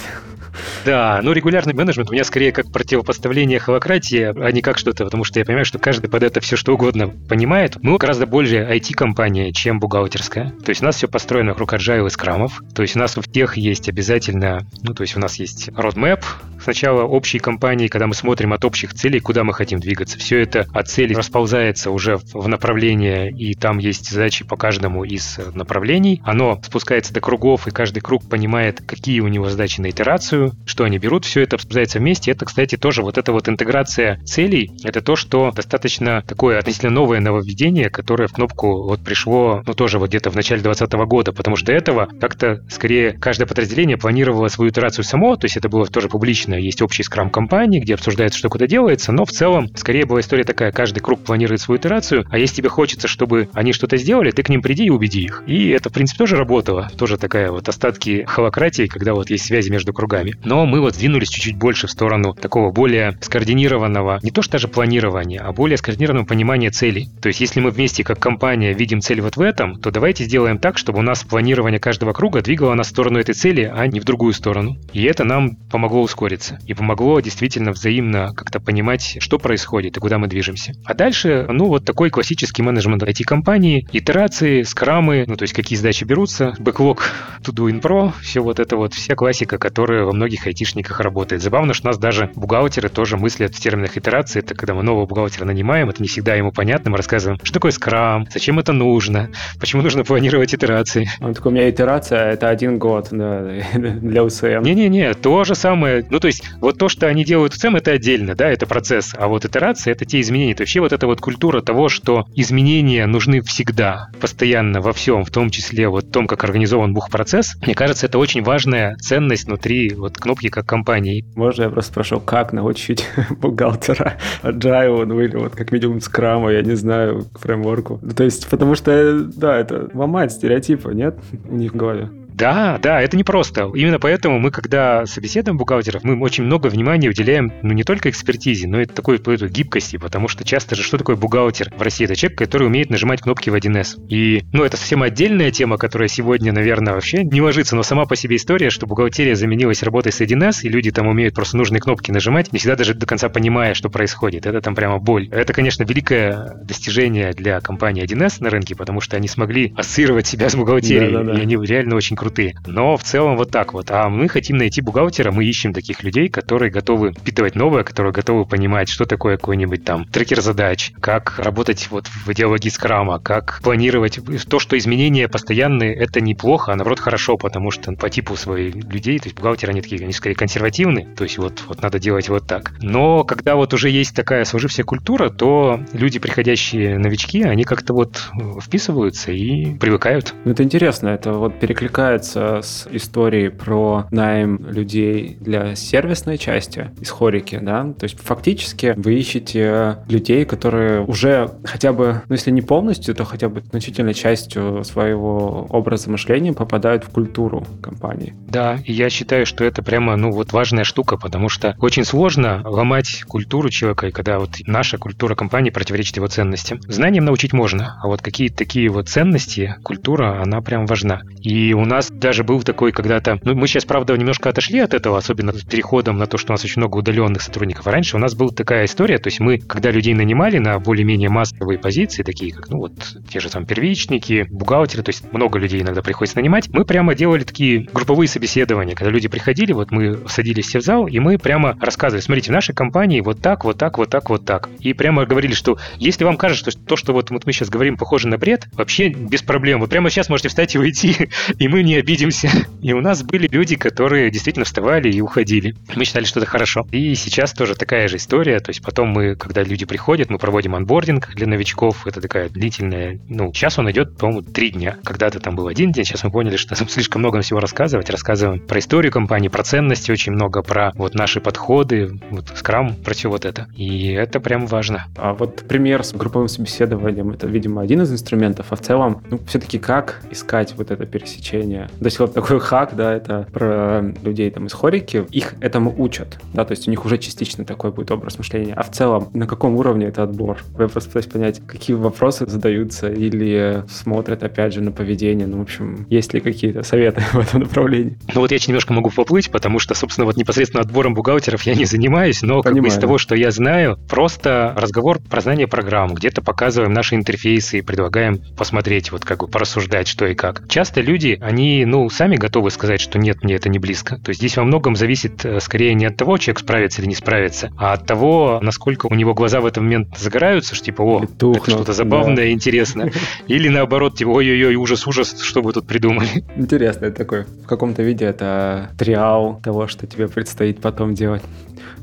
Да, ну регулярный менеджмент у меня скорее как противопоставление холократии, а не как что-то, потому что я понимаю, что каждый под это все что угодно понимает. Мы гораздо больше IT-компания, чем бухгалтерская. То есть у нас все построено вокруг agile и скрамов. То есть у нас у всех есть обязательно, ну то есть у нас есть roadmap, сначала общей компании, когда мы смотрим от общих целей, куда мы хотим двигаться. Все это от целей расползается уже в направление, и там есть задачи по каждому из направлений. Оно спускается до кругов, и каждый круг понимает, какие у него задачи на итерацию, что они берут. Все это обсуждается вместе. Это, кстати, тоже вот эта вот интеграция целей. Это то, что достаточно такое относительно новое нововведение, которое в кнопку вот пришло, ну, тоже вот где-то в начале 2020 года, потому что до этого как-то скорее каждое подразделение планировало свою итерацию само, то есть это было тоже публично. Есть общий скрам компании, где обсуждается, что куда делается, но в целом скорее была история такая, каждый круг планирует свою итерацию, а если тебе хочется, чтобы они что-то сделали, ты к ним приди и убеди их. И это, в принципе, тоже работало. Тоже такая вот остатки холократии, когда вот есть связи между кругами. Но мы вот сдвинулись чуть-чуть больше в сторону такого более скоординированного, не то что даже планирования, а более скоординированного понимания целей. То есть если мы вместе как компания видим цель вот в этом, то давайте сделаем так, чтобы у нас планирование каждого круга двигало нас в сторону этой цели, а не в другую сторону. И это нам помогло ускориться. И помогло действительно взаимно как-то понимать, что происходит и куда мы движемся. А дальше, ну, вот такой классический менеджмент IT-компании, итерации, скрамы, ну, то есть какие задачи берутся, бэклог to do in pro, все вот это вот, вся классика, которая во многих айтишниках работает. Забавно, что у нас даже бухгалтеры тоже мыслят в терминах итерации. Это когда мы нового бухгалтера нанимаем, это не всегда ему понятно. Мы рассказываем, что такое скрам, зачем это нужно, почему нужно планировать итерации. Он такой, у меня итерация — это один год да, для УСМ. Не-не-не, то же самое. Ну, то есть вот то, что они делают в ЦМ, это отдельно, да, это процесс. А вот итерация — это те изменения. То есть вообще вот эта вот культура того, что изменения нужны всегда, постоянно, во всем, в том числе вот в том, как организован бух-процесс, мне кажется, это очень важная ценность внутри вот кнопки как компании. Можно я просто спрошу, как научить бухгалтера agile, ну или вот как минимум скрама, я не знаю, фреймворку. То есть, потому что, да, это ломает стереотипы, нет, у них в голове? Да, да, это непросто. Именно поэтому мы, когда собеседуем бухгалтеров, мы очень много внимания уделяем ну, не только экспертизе, но и такой гибкости, потому что часто же что такое бухгалтер в России? Это человек, который умеет нажимать кнопки в 1С. И, ну, это совсем отдельная тема, которая сегодня, наверное, вообще не ложится, но сама по себе история, что бухгалтерия заменилась работой с 1С, и люди там умеют просто нужные кнопки нажимать, не всегда даже до конца понимая, что происходит. Это там прямо боль. Это, конечно, великое достижение для компании 1С на рынке, потому что они смогли ассоциировать себя с бухгалтерией, да, да, да. и они реально очень крутые крутые. Но в целом вот так вот. А мы хотим найти бухгалтера, мы ищем таких людей, которые готовы впитывать новое, которые готовы понимать, что такое какой-нибудь там трекер задач, как работать вот в идеологии скрама, как планировать. То, что изменения постоянные, это неплохо, а наоборот хорошо, потому что по типу своих людей, то есть бухгалтеры, они такие, они скорее консервативны, то есть вот, вот надо делать вот так. Но когда вот уже есть такая сложившаяся культура, то люди, приходящие новички, они как-то вот вписываются и привыкают. Ну, это интересно, это вот перекликается пересекается с историей про найм людей для сервисной части из хорики, да, то есть фактически вы ищете людей, которые уже хотя бы, ну если не полностью, то хотя бы значительной частью своего образа мышления попадают в культуру компании. Да, и я считаю, что это прямо, ну вот важная штука, потому что очень сложно ломать культуру человека, и когда вот наша культура компании противоречит его ценностям. Знанием научить можно, а вот какие-то такие вот ценности, культура, она прям важна. И у нас даже был такой когда-то... Ну, мы сейчас, правда, немножко отошли от этого, особенно с переходом на то, что у нас очень много удаленных сотрудников. А раньше у нас была такая история, то есть мы, когда людей нанимали на более-менее массовые позиции, такие как, ну, вот, те же там первичники, бухгалтеры, то есть много людей иногда приходится нанимать, мы прямо делали такие групповые собеседования, когда люди приходили, вот мы садились все в зал, и мы прямо рассказывали, смотрите, в нашей компании вот так, вот так, вот так, вот так. И прямо говорили, что если вам кажется, что то, что вот, вот мы сейчас говорим, похоже на бред, вообще без проблем. Вы прямо сейчас можете встать и уйти, и мы не обидимся. И у нас были люди, которые действительно вставали и уходили. Мы считали, что это хорошо. И сейчас тоже такая же история. То есть потом мы, когда люди приходят, мы проводим анбординг для новичков. Это такая длительная... Ну, сейчас он идет, по-моему, три дня. Когда-то там был один день, сейчас мы поняли, что там слишком много всего рассказывать. Рассказываем про историю компании, про ценности очень много, про вот наши подходы, вот скрам, про все вот это. И это прям важно. А вот пример с групповым собеседованием, это, видимо, один из инструментов, а в целом, ну, все-таки как искать вот это пересечение мышления. То есть вот такой хак, да, это про людей там из хорики, их этому учат, да, то есть у них уже частично такой будет образ мышления. А в целом, на каком уровне это отбор? Вы просто пытаюсь понять, какие вопросы задаются или смотрят, опять же, на поведение. Ну, в общем, есть ли какие-то советы в этом направлении? Ну вот я немножко могу поплыть, потому что, собственно, вот непосредственно отбором бухгалтеров я не занимаюсь, но как бы из того, что я знаю, просто разговор про знание программ, где-то показываем наши интерфейсы и предлагаем посмотреть, вот как бы порассуждать, что и как. Часто люди, они, ну, сами готовы сказать, что нет, мне это не близко. То есть здесь во многом зависит э, скорее не от того, человек справится или не справится, а от того, насколько у него глаза в этот момент загораются, что типа, о, это что-то забавное, да. интересное. Или наоборот, типа, ой-ой-ой, ужас-ужас, что вы тут придумали. Интересно, это такой, в каком-то виде это триал того, что тебе предстоит потом делать.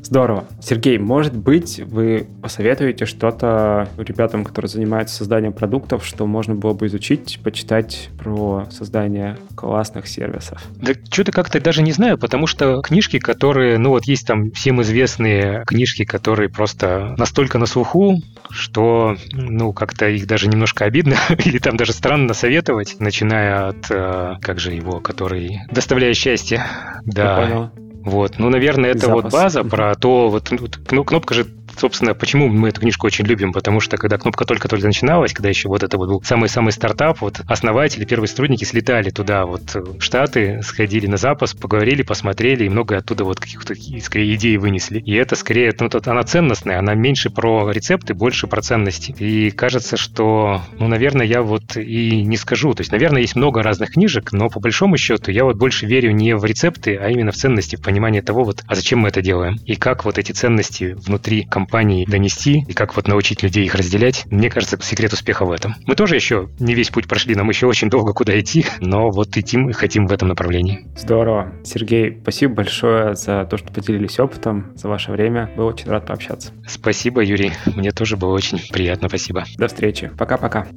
Здорово. Сергей, может быть, вы посоветуете что-то ребятам, которые занимаются созданием продуктов, что можно было бы изучить, почитать про создание классных сервисов? Да что-то как-то даже не знаю, потому что книжки, которые, ну вот есть там всем известные книжки, которые просто настолько на слуху, что, ну, как-то их даже немножко обидно или там даже странно советовать, начиная от, э, как же его, который «Доставляя счастье». Да. Вот, ну, наверное, это Запас. вот база про то, вот, ну, кнопка же собственно, почему мы эту книжку очень любим, потому что когда кнопка только-только начиналась, когда еще вот это вот был самый-самый стартап, вот основатели, первые сотрудники слетали туда, вот в Штаты, сходили на запас, поговорили, посмотрели, и много оттуда вот каких-то, скорее, идей вынесли. И это скорее, ну, тут она ценностная, она меньше про рецепты, больше про ценности. И кажется, что, ну, наверное, я вот и не скажу. То есть, наверное, есть много разных книжек, но по большому счету я вот больше верю не в рецепты, а именно в ценности, в понимание того, вот, а зачем мы это делаем? И как вот эти ценности внутри компании компании донести и как вот научить людей их разделять. Мне кажется, секрет успеха в этом. Мы тоже еще не весь путь прошли, нам еще очень долго куда идти, но вот идти мы хотим в этом направлении. Здорово. Сергей, спасибо большое за то, что поделились опытом, за ваше время. Был очень рад пообщаться. Спасибо, Юрий. Мне тоже было очень приятно. Спасибо. До встречи. Пока-пока.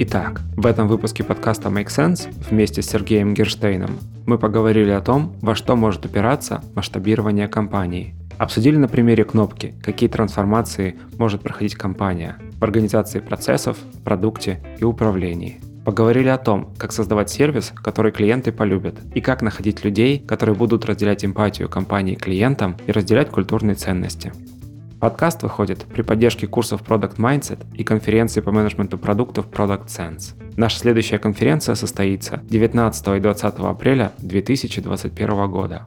Итак, в этом выпуске подкаста Make Sense вместе с Сергеем Герштейном мы поговорили о том, во что может упираться масштабирование компании – Обсудили на примере кнопки, какие трансформации может проходить компания в организации процессов, продукте и управлении. Поговорили о том, как создавать сервис, который клиенты полюбят, и как находить людей, которые будут разделять эмпатию компании клиентам и разделять культурные ценности. Подкаст выходит при поддержке курсов Product Mindset и конференции по менеджменту продуктов Product Sense. Наша следующая конференция состоится 19 и 20 апреля 2021 года.